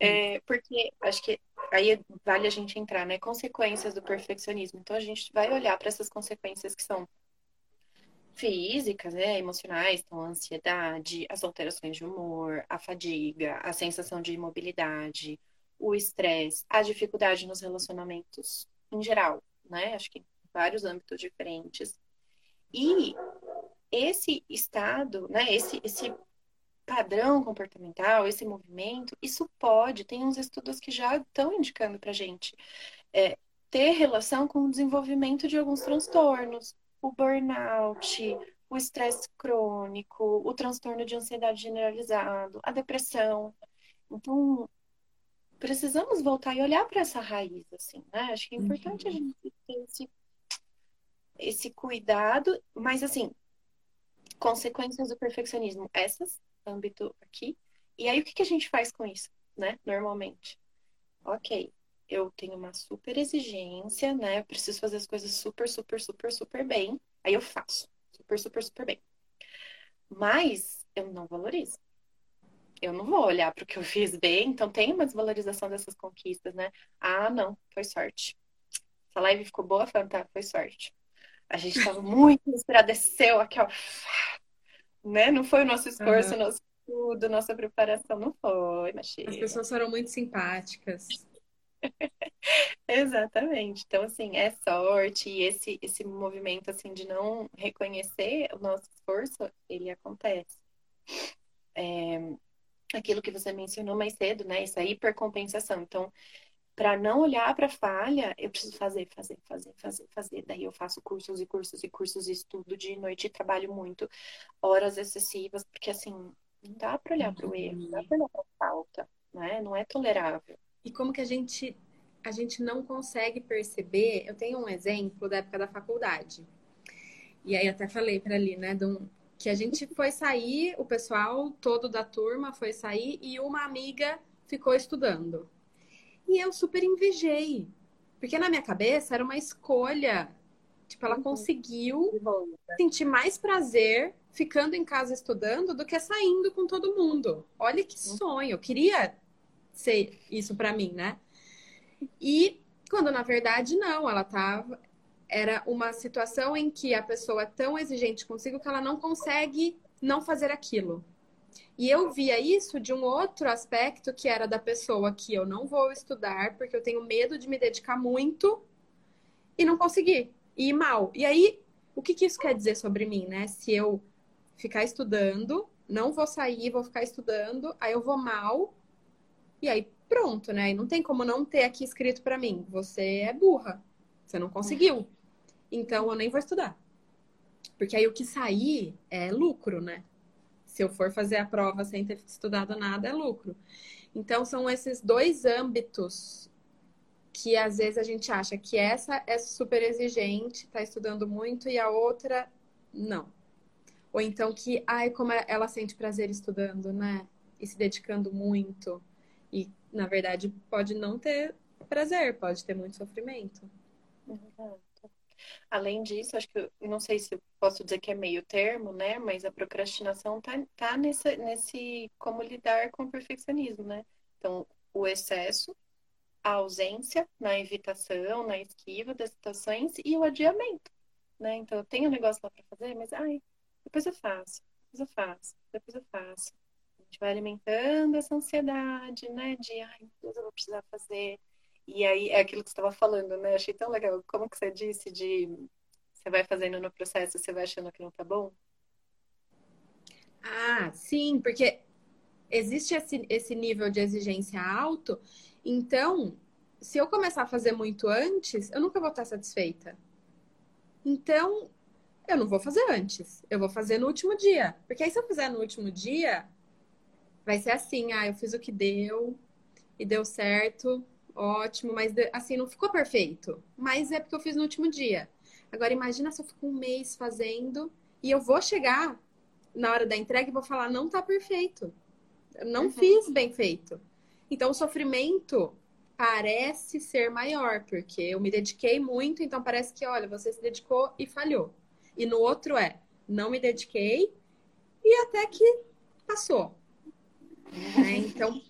É, porque acho que aí vale a gente entrar, né? Consequências do perfeccionismo. Então a gente vai olhar para essas consequências que são físicas, né, emocionais, então a ansiedade, as alterações de humor, a fadiga, a sensação de imobilidade, o estresse, a dificuldade nos relacionamentos em geral, né? Acho que em vários âmbitos diferentes. E esse estado, né, esse, esse padrão comportamental, esse movimento, isso pode, tem uns estudos que já estão indicando para gente, é, ter relação com o desenvolvimento de alguns transtornos, o burnout, o estresse crônico, o transtorno de ansiedade generalizado, a depressão. Então, precisamos voltar e olhar para essa raiz, assim, né? Acho que é importante uhum. a gente ter esse, esse cuidado, mas assim, consequências do perfeccionismo, essas, âmbito aqui. E aí, o que, que a gente faz com isso, né? Normalmente. Ok, eu tenho uma super exigência, né? Eu preciso fazer as coisas super, super, super, super bem. Aí eu faço. Super, super, super bem. Mas eu não valorizo. Eu não vou olhar para o que eu *laughs* fiz bem, então tem uma desvalorização dessas conquistas, né? Ah, não, foi sorte. Essa live ficou boa, Fanta? Foi sorte. A gente estava muito inspirado, desceu aqui, ó. Né? Não foi o nosso esforço, uhum. nosso estudo, nossa preparação, não foi, mas As pessoas foram muito simpáticas. *laughs* Exatamente. Então, assim, é sorte e esse, esse movimento, assim, de não reconhecer o nosso esforço, ele acontece. É, aquilo que você mencionou mais cedo, né? Essa hipercompensação. Então, para não olhar para falha, eu preciso fazer, fazer, fazer, fazer, fazer. Daí eu faço cursos e cursos e cursos estudo de noite e trabalho muito, horas excessivas, porque assim, não dá para olhar para o erro, não dá para olhar para a falta, né? Não é tolerável. E como que a gente a gente não consegue perceber? Eu tenho um exemplo da época da faculdade. E aí até falei para ali, né, que a gente foi sair, o pessoal todo da turma foi sair e uma amiga ficou estudando. E eu super invejei. Porque na minha cabeça era uma escolha. Tipo, ela uhum. conseguiu sentir mais prazer ficando em casa estudando do que saindo com todo mundo. Olha que uhum. sonho. Eu queria ser isso para mim, né? E quando na verdade não, ela tava era uma situação em que a pessoa é tão exigente consigo que ela não consegue não fazer aquilo. E eu via isso de um outro aspecto que era da pessoa que eu não vou estudar porque eu tenho medo de me dedicar muito e não conseguir e ir mal. E aí, o que, que isso quer dizer sobre mim, né? Se eu ficar estudando, não vou sair, vou ficar estudando, aí eu vou mal e aí pronto, né? E não tem como não ter aqui escrito para mim, você é burra, você não conseguiu. Então eu nem vou estudar. Porque aí o que sair é lucro, né? Se eu for fazer a prova sem ter estudado nada, é lucro. Então, são esses dois âmbitos que às vezes a gente acha que essa é super exigente, está estudando muito, e a outra, não. Ou então que, ai, como ela sente prazer estudando, né? E se dedicando muito. E, na verdade, pode não ter prazer, pode ter muito sofrimento. Uhum. Além disso, acho que não sei se posso dizer que é meio termo, né? Mas a procrastinação tá, tá nesse, nesse como lidar com o perfeccionismo, né? Então, o excesso, a ausência na evitação, na esquiva das situações e o adiamento, né? Então, eu tenho um negócio lá para fazer, mas ai, depois eu faço, depois eu faço, depois eu faço. A gente vai alimentando essa ansiedade, né? De ai, depois eu vou precisar fazer. E aí é aquilo que você estava falando, né? Achei tão legal. Como que você disse de você vai fazendo no processo, você vai achando que não tá bom? Ah, sim, porque existe esse, esse nível de exigência alto, então, se eu começar a fazer muito antes, eu nunca vou estar satisfeita. Então, eu não vou fazer antes, eu vou fazer no último dia. Porque aí, se eu fizer no último dia, vai ser assim: ah, eu fiz o que deu e deu certo, ótimo, mas assim, não ficou perfeito. Mas é porque eu fiz no último dia. Agora, imagina se eu fico um mês fazendo e eu vou chegar na hora da entrega e vou falar, não tá perfeito. Eu não uhum. fiz bem feito. Então, o sofrimento parece ser maior, porque eu me dediquei muito, então parece que, olha, você se dedicou e falhou. E no outro é, não me dediquei e até que passou. *laughs* Né? Então,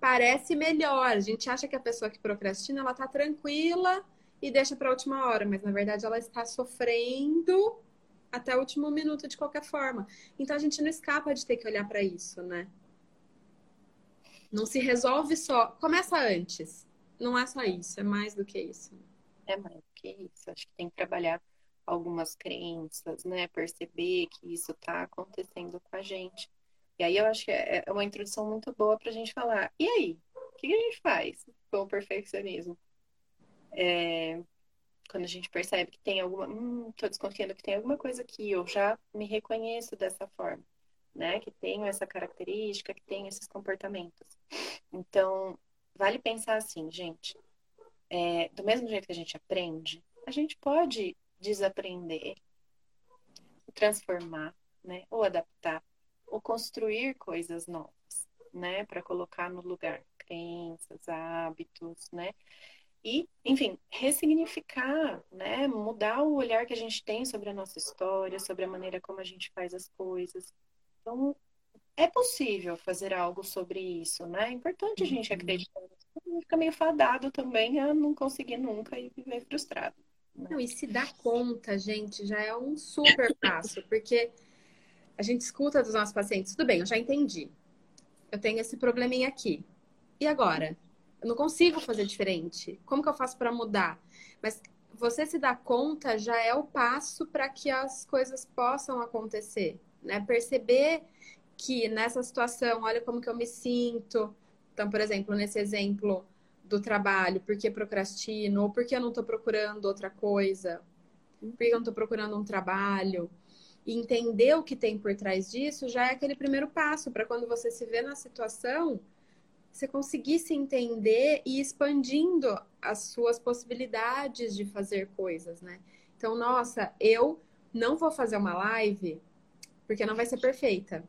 parece melhor. A gente acha que a pessoa que procrastina, ela tá tranquila e deixa para a última hora, mas na verdade ela está sofrendo até o último minuto de qualquer forma. Então a gente não escapa de ter que olhar para isso, né? Não se resolve só. Começa antes. Não é só isso, é mais do que isso. É mais do que isso. Acho que tem que trabalhar algumas crenças, né? Perceber que isso está acontecendo com a gente. E aí eu acho que é, é uma introdução muito boa para a gente falar. E aí? O que a gente faz com o perfeccionismo? É, quando a gente percebe que tem alguma. Hum, desconfiando que tem alguma coisa que eu já me reconheço dessa forma, né? Que tenho essa característica, que tenho esses comportamentos. Então, vale pensar assim, gente. É, do mesmo jeito que a gente aprende, a gente pode desaprender, transformar, né? Ou adaptar ou construir coisas novas, né, para colocar no lugar crenças, hábitos, né? E, enfim, ressignificar, né, mudar o olhar que a gente tem sobre a nossa história, sobre a maneira como a gente faz as coisas. Então, é possível fazer algo sobre isso, né? É importante a gente uhum. acreditar nisso. Fica meio fadado também a não conseguir nunca e viver frustrado. Né? Não, e se dar conta, gente, já é um super passo, porque a gente escuta dos nossos pacientes, tudo bem, eu já entendi. Eu tenho esse probleminha aqui. E agora? Eu não consigo fazer diferente. Como que eu faço para mudar? Mas você se dá conta já é o passo para que as coisas possam acontecer, né? Perceber que nessa situação, olha como que eu me sinto. Então, por exemplo, nesse exemplo do trabalho, por que procrastino, ou por que eu não estou procurando outra coisa, por que eu não estou procurando um trabalho e entender o que tem por trás disso já é aquele primeiro passo para quando você se vê na situação, você conseguir se entender e expandindo as suas possibilidades de fazer coisas, né? Então, nossa, eu não vou fazer uma live porque não vai ser perfeita.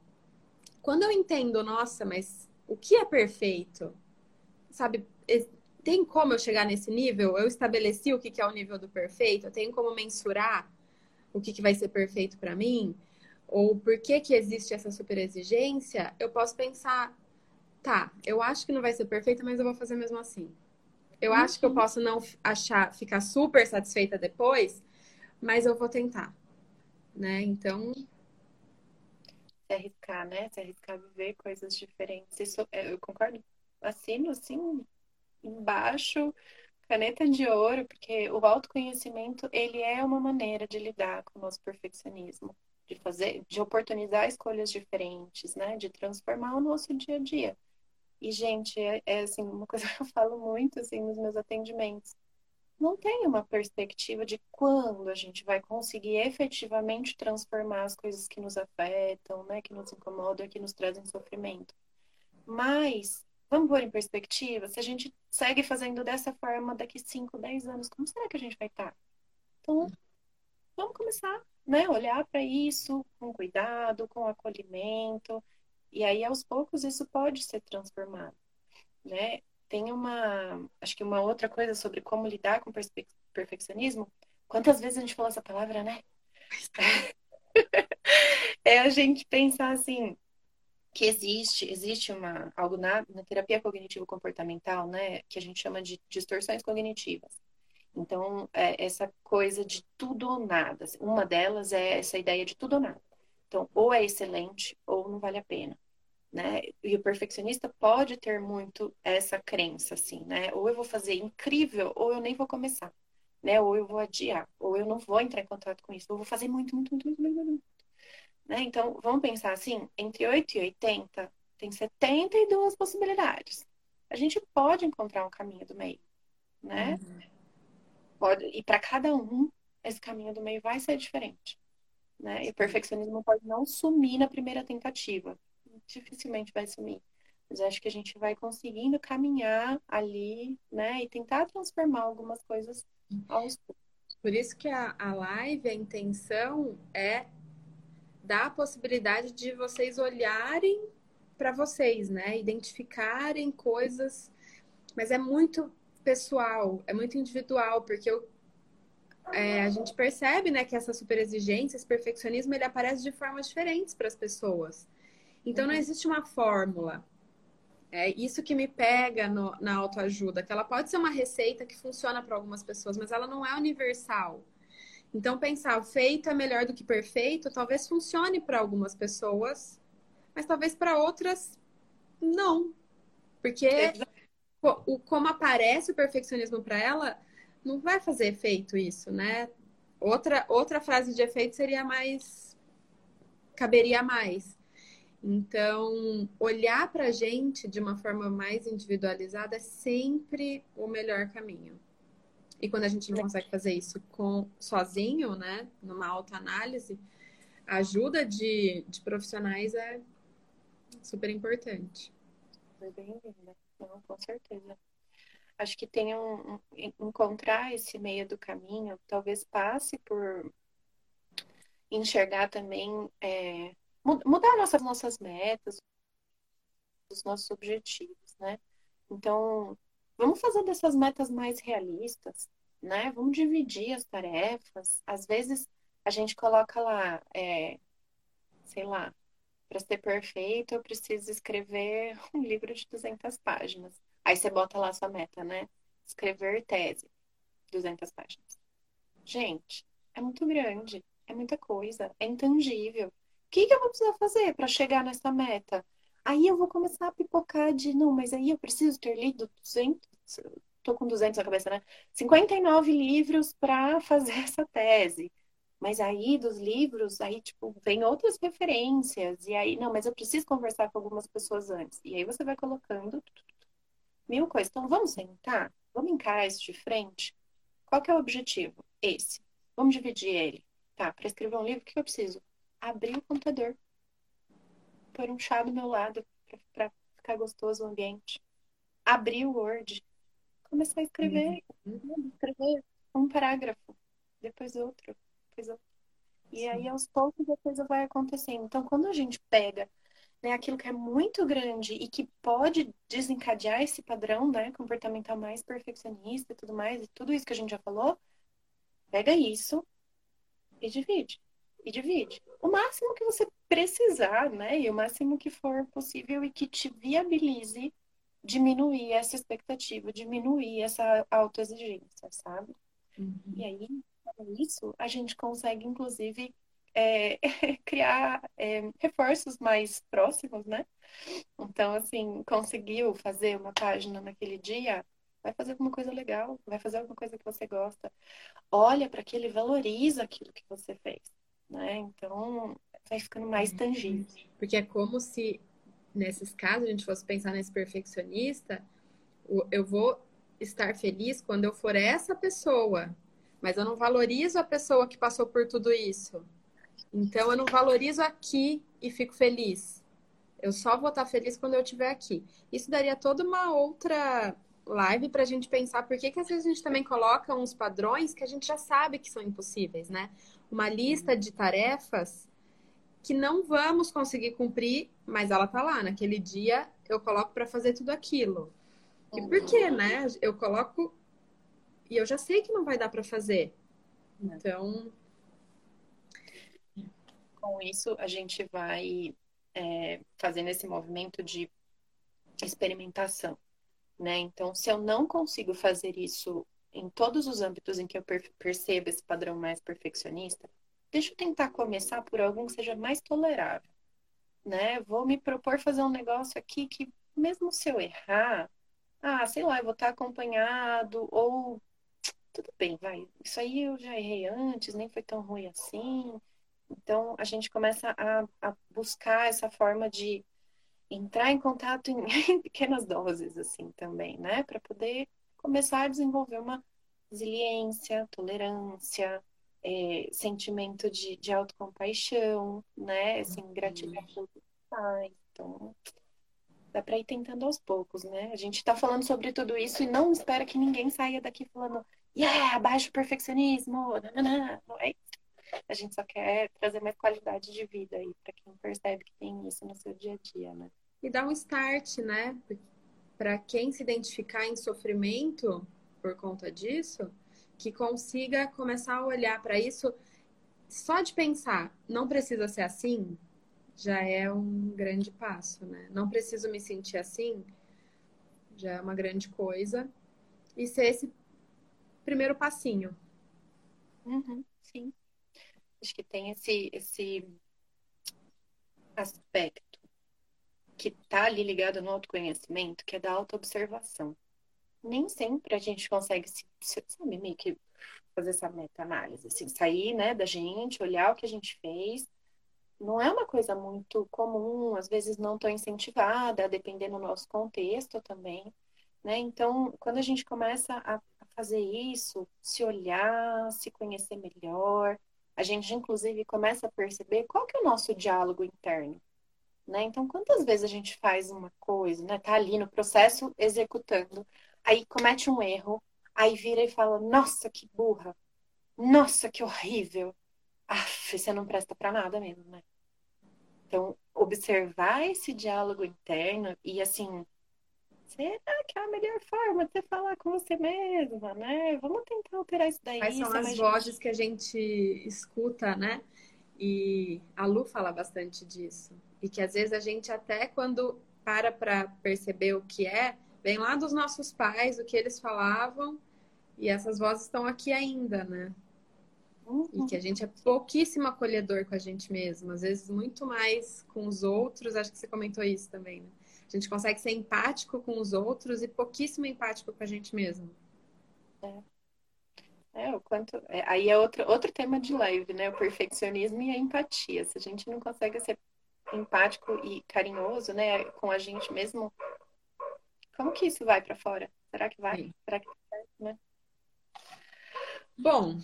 Quando eu entendo, nossa, mas o que é perfeito? Sabe, tem como eu chegar nesse nível? Eu estabeleci o que é o nível do perfeito? Eu tenho como mensurar? O que, que vai ser perfeito para mim, ou por que, que existe essa super exigência, eu posso pensar, tá, eu acho que não vai ser perfeito, mas eu vou fazer mesmo assim. Eu uhum. acho que eu uhum. posso não achar, ficar super satisfeita depois, mas eu vou tentar, né? Então. Se arriscar, né? Se arriscar viver coisas diferentes. Isso, é, eu concordo. Assino, assim, embaixo caneta de ouro, porque o autoconhecimento, ele é uma maneira de lidar com o nosso perfeccionismo, de fazer, de oportunizar escolhas diferentes, né, de transformar o nosso dia a dia. E gente, é, é assim, uma coisa que eu falo muito assim nos meus atendimentos. Não tem uma perspectiva de quando a gente vai conseguir efetivamente transformar as coisas que nos afetam, né, que nos incomodam, que nos trazem sofrimento. Mas Vamos pôr em perspectiva, se a gente segue fazendo dessa forma daqui 5, 10 anos, como será que a gente vai estar? Então, vamos começar, né? Olhar para isso com cuidado, com acolhimento, e aí aos poucos isso pode ser transformado, né? Tem uma, acho que uma outra coisa sobre como lidar com perfeccionismo. Quantas vezes a gente falou essa palavra, né? *laughs* é a gente pensar assim, que existe, existe uma, algo na, na terapia cognitivo-comportamental, né, que a gente chama de distorções cognitivas. Então, é essa coisa de tudo ou nada. Uma delas é essa ideia de tudo ou nada. Então, ou é excelente ou não vale a pena, né? E o perfeccionista pode ter muito essa crença, assim, né? Ou eu vou fazer incrível, ou eu nem vou começar, né? Ou eu vou adiar, ou eu não vou entrar em contato com isso, ou eu vou fazer muito, muito, muito, muito, muito. Né? Então, vamos pensar assim, entre 8 e 80, tem 72 possibilidades. A gente pode encontrar um caminho do meio, né? Uhum. Pode, e para cada um, esse caminho do meio vai ser diferente. Né? E o perfeccionismo pode não sumir na primeira tentativa. Dificilmente vai sumir. Mas acho que a gente vai conseguindo caminhar ali, né? E tentar transformar algumas coisas aos poucos. Por isso que a, a live, a intenção é dá a possibilidade de vocês olharem para vocês, né? Identificarem coisas, mas é muito pessoal, é muito individual, porque eu, é, a gente percebe, né, que essa super exigência, esse perfeccionismo, ele aparece de formas diferentes para as pessoas. Então não uhum. existe uma fórmula. É isso que me pega no, na autoajuda, que ela pode ser uma receita que funciona para algumas pessoas, mas ela não é universal. Então, pensar feito é melhor do que perfeito talvez funcione para algumas pessoas, mas talvez para outras não. Porque o, como aparece o perfeccionismo para ela, não vai fazer efeito isso, né? Outra, outra frase de efeito seria mais. caberia mais. Então, olhar para a gente de uma forma mais individualizada é sempre o melhor caminho. E quando a gente não consegue fazer isso com sozinho, né, numa autoanálise, a ajuda de, de profissionais é super importante. Foi bem-vinda, com certeza. Acho que tem um, um, encontrar esse meio do caminho, talvez passe por enxergar também, é, mudar nossas, nossas metas, os nossos objetivos, né? Então, Vamos fazer dessas metas mais realistas, né? Vamos dividir as tarefas. Às vezes a gente coloca lá, é, sei lá, para ser perfeito eu preciso escrever *laughs* um livro de 200 páginas. Aí você bota lá sua meta, né? Escrever tese, 200 páginas. Gente, é muito grande, é muita coisa, é intangível. O que, que eu vou precisar fazer para chegar nessa meta? Aí eu vou começar a pipocar de, não, mas aí eu preciso ter lido 200, tô com 200 na cabeça, né? 59 livros para *laughs* fazer essa tese. Mas aí dos livros, aí tipo, vem outras referências. E aí, não, mas eu preciso conversar com algumas pessoas antes. E aí você vai colocando mil coisas. Então vamos sentar, vamos encarar isso de frente. Qual que é o objetivo? Esse. Vamos dividir ele. Tá, para escrever um livro, o que eu preciso? Abrir o computador pôr um chá do meu lado para ficar gostoso o ambiente. Abrir o Word, começar a escrever, uhum. escrever um parágrafo, depois outro, depois outro. E aí, aos poucos, a coisa vai acontecendo. Então, quando a gente pega né, aquilo que é muito grande e que pode desencadear esse padrão né, comportamental mais perfeccionista e tudo mais, e tudo isso que a gente já falou, pega isso e divide e divide. O máximo que você precisar, né? E o máximo que for possível e que te viabilize diminuir essa expectativa, diminuir essa autoexigência, sabe? Uhum. E aí, com isso, a gente consegue, inclusive, é, *laughs* criar é, reforços mais próximos, né? Então, assim, conseguiu fazer uma página naquele dia, vai fazer alguma coisa legal, vai fazer alguma coisa que você gosta. Olha para aquele, valoriza aquilo que você fez né? Então, vai ficando mais tangível. Porque é como se, nesses casos, a gente fosse pensar nesse perfeccionista, eu vou estar feliz quando eu for essa pessoa, mas eu não valorizo a pessoa que passou por tudo isso. Então, eu não valorizo aqui e fico feliz. Eu só vou estar feliz quando eu estiver aqui. Isso daria toda uma outra live para a gente pensar por que, que às vezes a gente também coloca uns padrões que a gente já sabe que são impossíveis, né? Uma lista de tarefas que não vamos conseguir cumprir, mas ela tá lá. Naquele dia eu coloco para fazer tudo aquilo. E por quê, né? Eu coloco e eu já sei que não vai dar para fazer. Então. Com isso, a gente vai é, fazendo esse movimento de experimentação né? Então, se eu não consigo fazer isso em todos os âmbitos em que eu percebo esse padrão mais perfeccionista, deixa eu tentar começar por algum que seja mais tolerável, né? Vou me propor fazer um negócio aqui que, mesmo se eu errar, ah, sei lá, eu vou estar acompanhado, ou tudo bem, vai. Isso aí eu já errei antes, nem foi tão ruim assim. Então, a gente começa a, a buscar essa forma de entrar em contato em, em *laughs* pequenas doses, assim, também, né? Para poder começar a desenvolver uma resiliência, tolerância, é, sentimento de, de autocompaixão, né? Assim, gratidão por Então, dá para ir tentando aos poucos, né? A gente está falando sobre tudo isso e não espera que ninguém saia daqui falando, yeah, abaixo o perfeccionismo, não é a gente só quer trazer mais qualidade de vida aí para quem percebe que tem isso no seu dia a dia, né? E dar um start, né? Para quem se identificar em sofrimento por conta disso, que consiga começar a olhar para isso só de pensar, não precisa ser assim, já é um grande passo, né? Não preciso me sentir assim, já é uma grande coisa. E ser esse primeiro passinho. Uhum, sim. Acho que tem esse, esse aspecto que tá ali ligado no autoconhecimento, que é da autoobservação. Nem sempre a gente consegue se, sabe, meio que fazer essa meta-análise, assim, sair, né, da gente, olhar o que a gente fez. Não é uma coisa muito comum, às vezes não tão incentivada, dependendo do nosso contexto também, né? Então, quando a gente começa a fazer isso, se olhar, se conhecer melhor, a gente inclusive começa a perceber qual que é o nosso diálogo interno. Né? Então, quantas vezes a gente faz uma coisa, né? Tá ali no processo executando, aí comete um erro, aí vira e fala: Nossa, que burra! Nossa, que horrível! Aff, você não presta para nada mesmo, né? Então, observar esse diálogo interno e assim, será que é a melhor forma de você falar com você mesma, né? Vamos tentar alterar isso daí. Quais são as vozes que a gente escuta, né? E a Lu fala bastante disso. E que às vezes a gente até quando para para perceber o que é, vem lá dos nossos pais, o que eles falavam, e essas vozes estão aqui ainda, né? E que a gente é pouquíssimo acolhedor com a gente mesmo, às vezes muito mais com os outros, acho que você comentou isso também, né? A gente consegue ser empático com os outros e pouquíssimo empático com a gente mesmo. É. É, o quanto. É, aí é outro, outro tema de live, né? O perfeccionismo e a empatia. Se a gente não consegue ser empático e carinhoso, né, com a gente mesmo, como que isso vai para fora? Será que vai? Sim. Será que vai, né? Bom,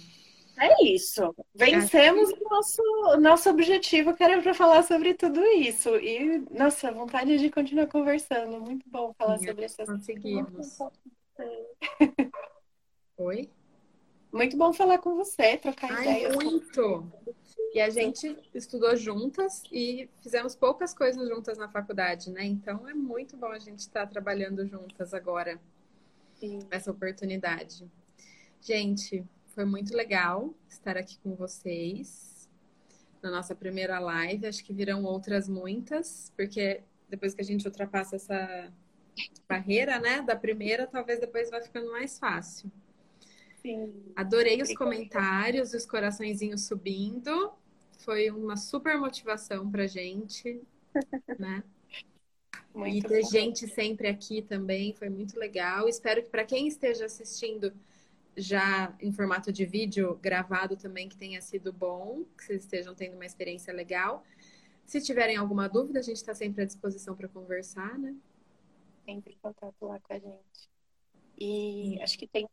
é isso. Vencemos o nosso, nosso objetivo, que era para falar sobre tudo isso. E, nossa, vontade de continuar conversando. Muito bom falar Sim, sobre essas Conseguimos. Oi? Muito bom falar com você, trocar Ai, ideias. Muito! E a gente estudou juntas e fizemos poucas coisas juntas na faculdade, né? Então é muito bom a gente estar trabalhando juntas agora. Sim. Essa oportunidade. Gente, foi muito legal estar aqui com vocês na nossa primeira live. Acho que virão outras muitas, porque depois que a gente ultrapassa essa barreira, né, da primeira, talvez depois vai ficando mais fácil. Sim. Adorei os comentários, os coraçõezinhos subindo. Foi uma super motivação pra gente, *laughs* né? Muito e ter bom. gente sempre aqui também foi muito legal. Espero que para quem esteja assistindo já em formato de vídeo gravado também que tenha sido bom, que vocês estejam tendo uma experiência legal. Se tiverem alguma dúvida, a gente está sempre à disposição para conversar, né? Sempre contato lá com a gente. E acho que tem,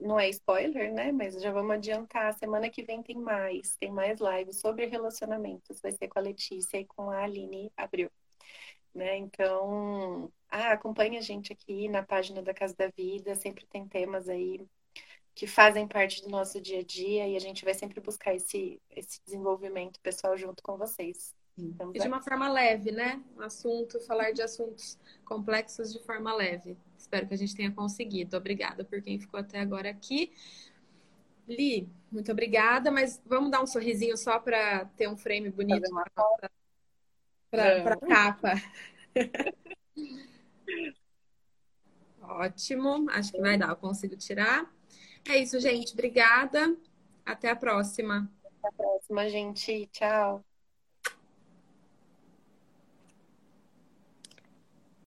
não é spoiler, né? Mas já vamos adiantar. Semana que vem tem mais, tem mais lives sobre relacionamentos. Vai ser com a Letícia e com a Aline Abril. Né? Então, ah, acompanhe a gente aqui na página da Casa da Vida, sempre tem temas aí que fazem parte do nosso dia a dia e a gente vai sempre buscar esse, esse desenvolvimento pessoal junto com vocês. Então, e de uma forma leve, né? Um assunto, falar de assuntos complexos de forma leve. Espero que a gente tenha conseguido. Obrigada por quem ficou até agora aqui. Li, muito obrigada, mas vamos dar um sorrisinho só para ter um frame bonito para a capa. *laughs* Ótimo, acho que vai dar, eu consigo tirar. É isso, gente. Obrigada. Até a próxima. Até a próxima, gente. Tchau.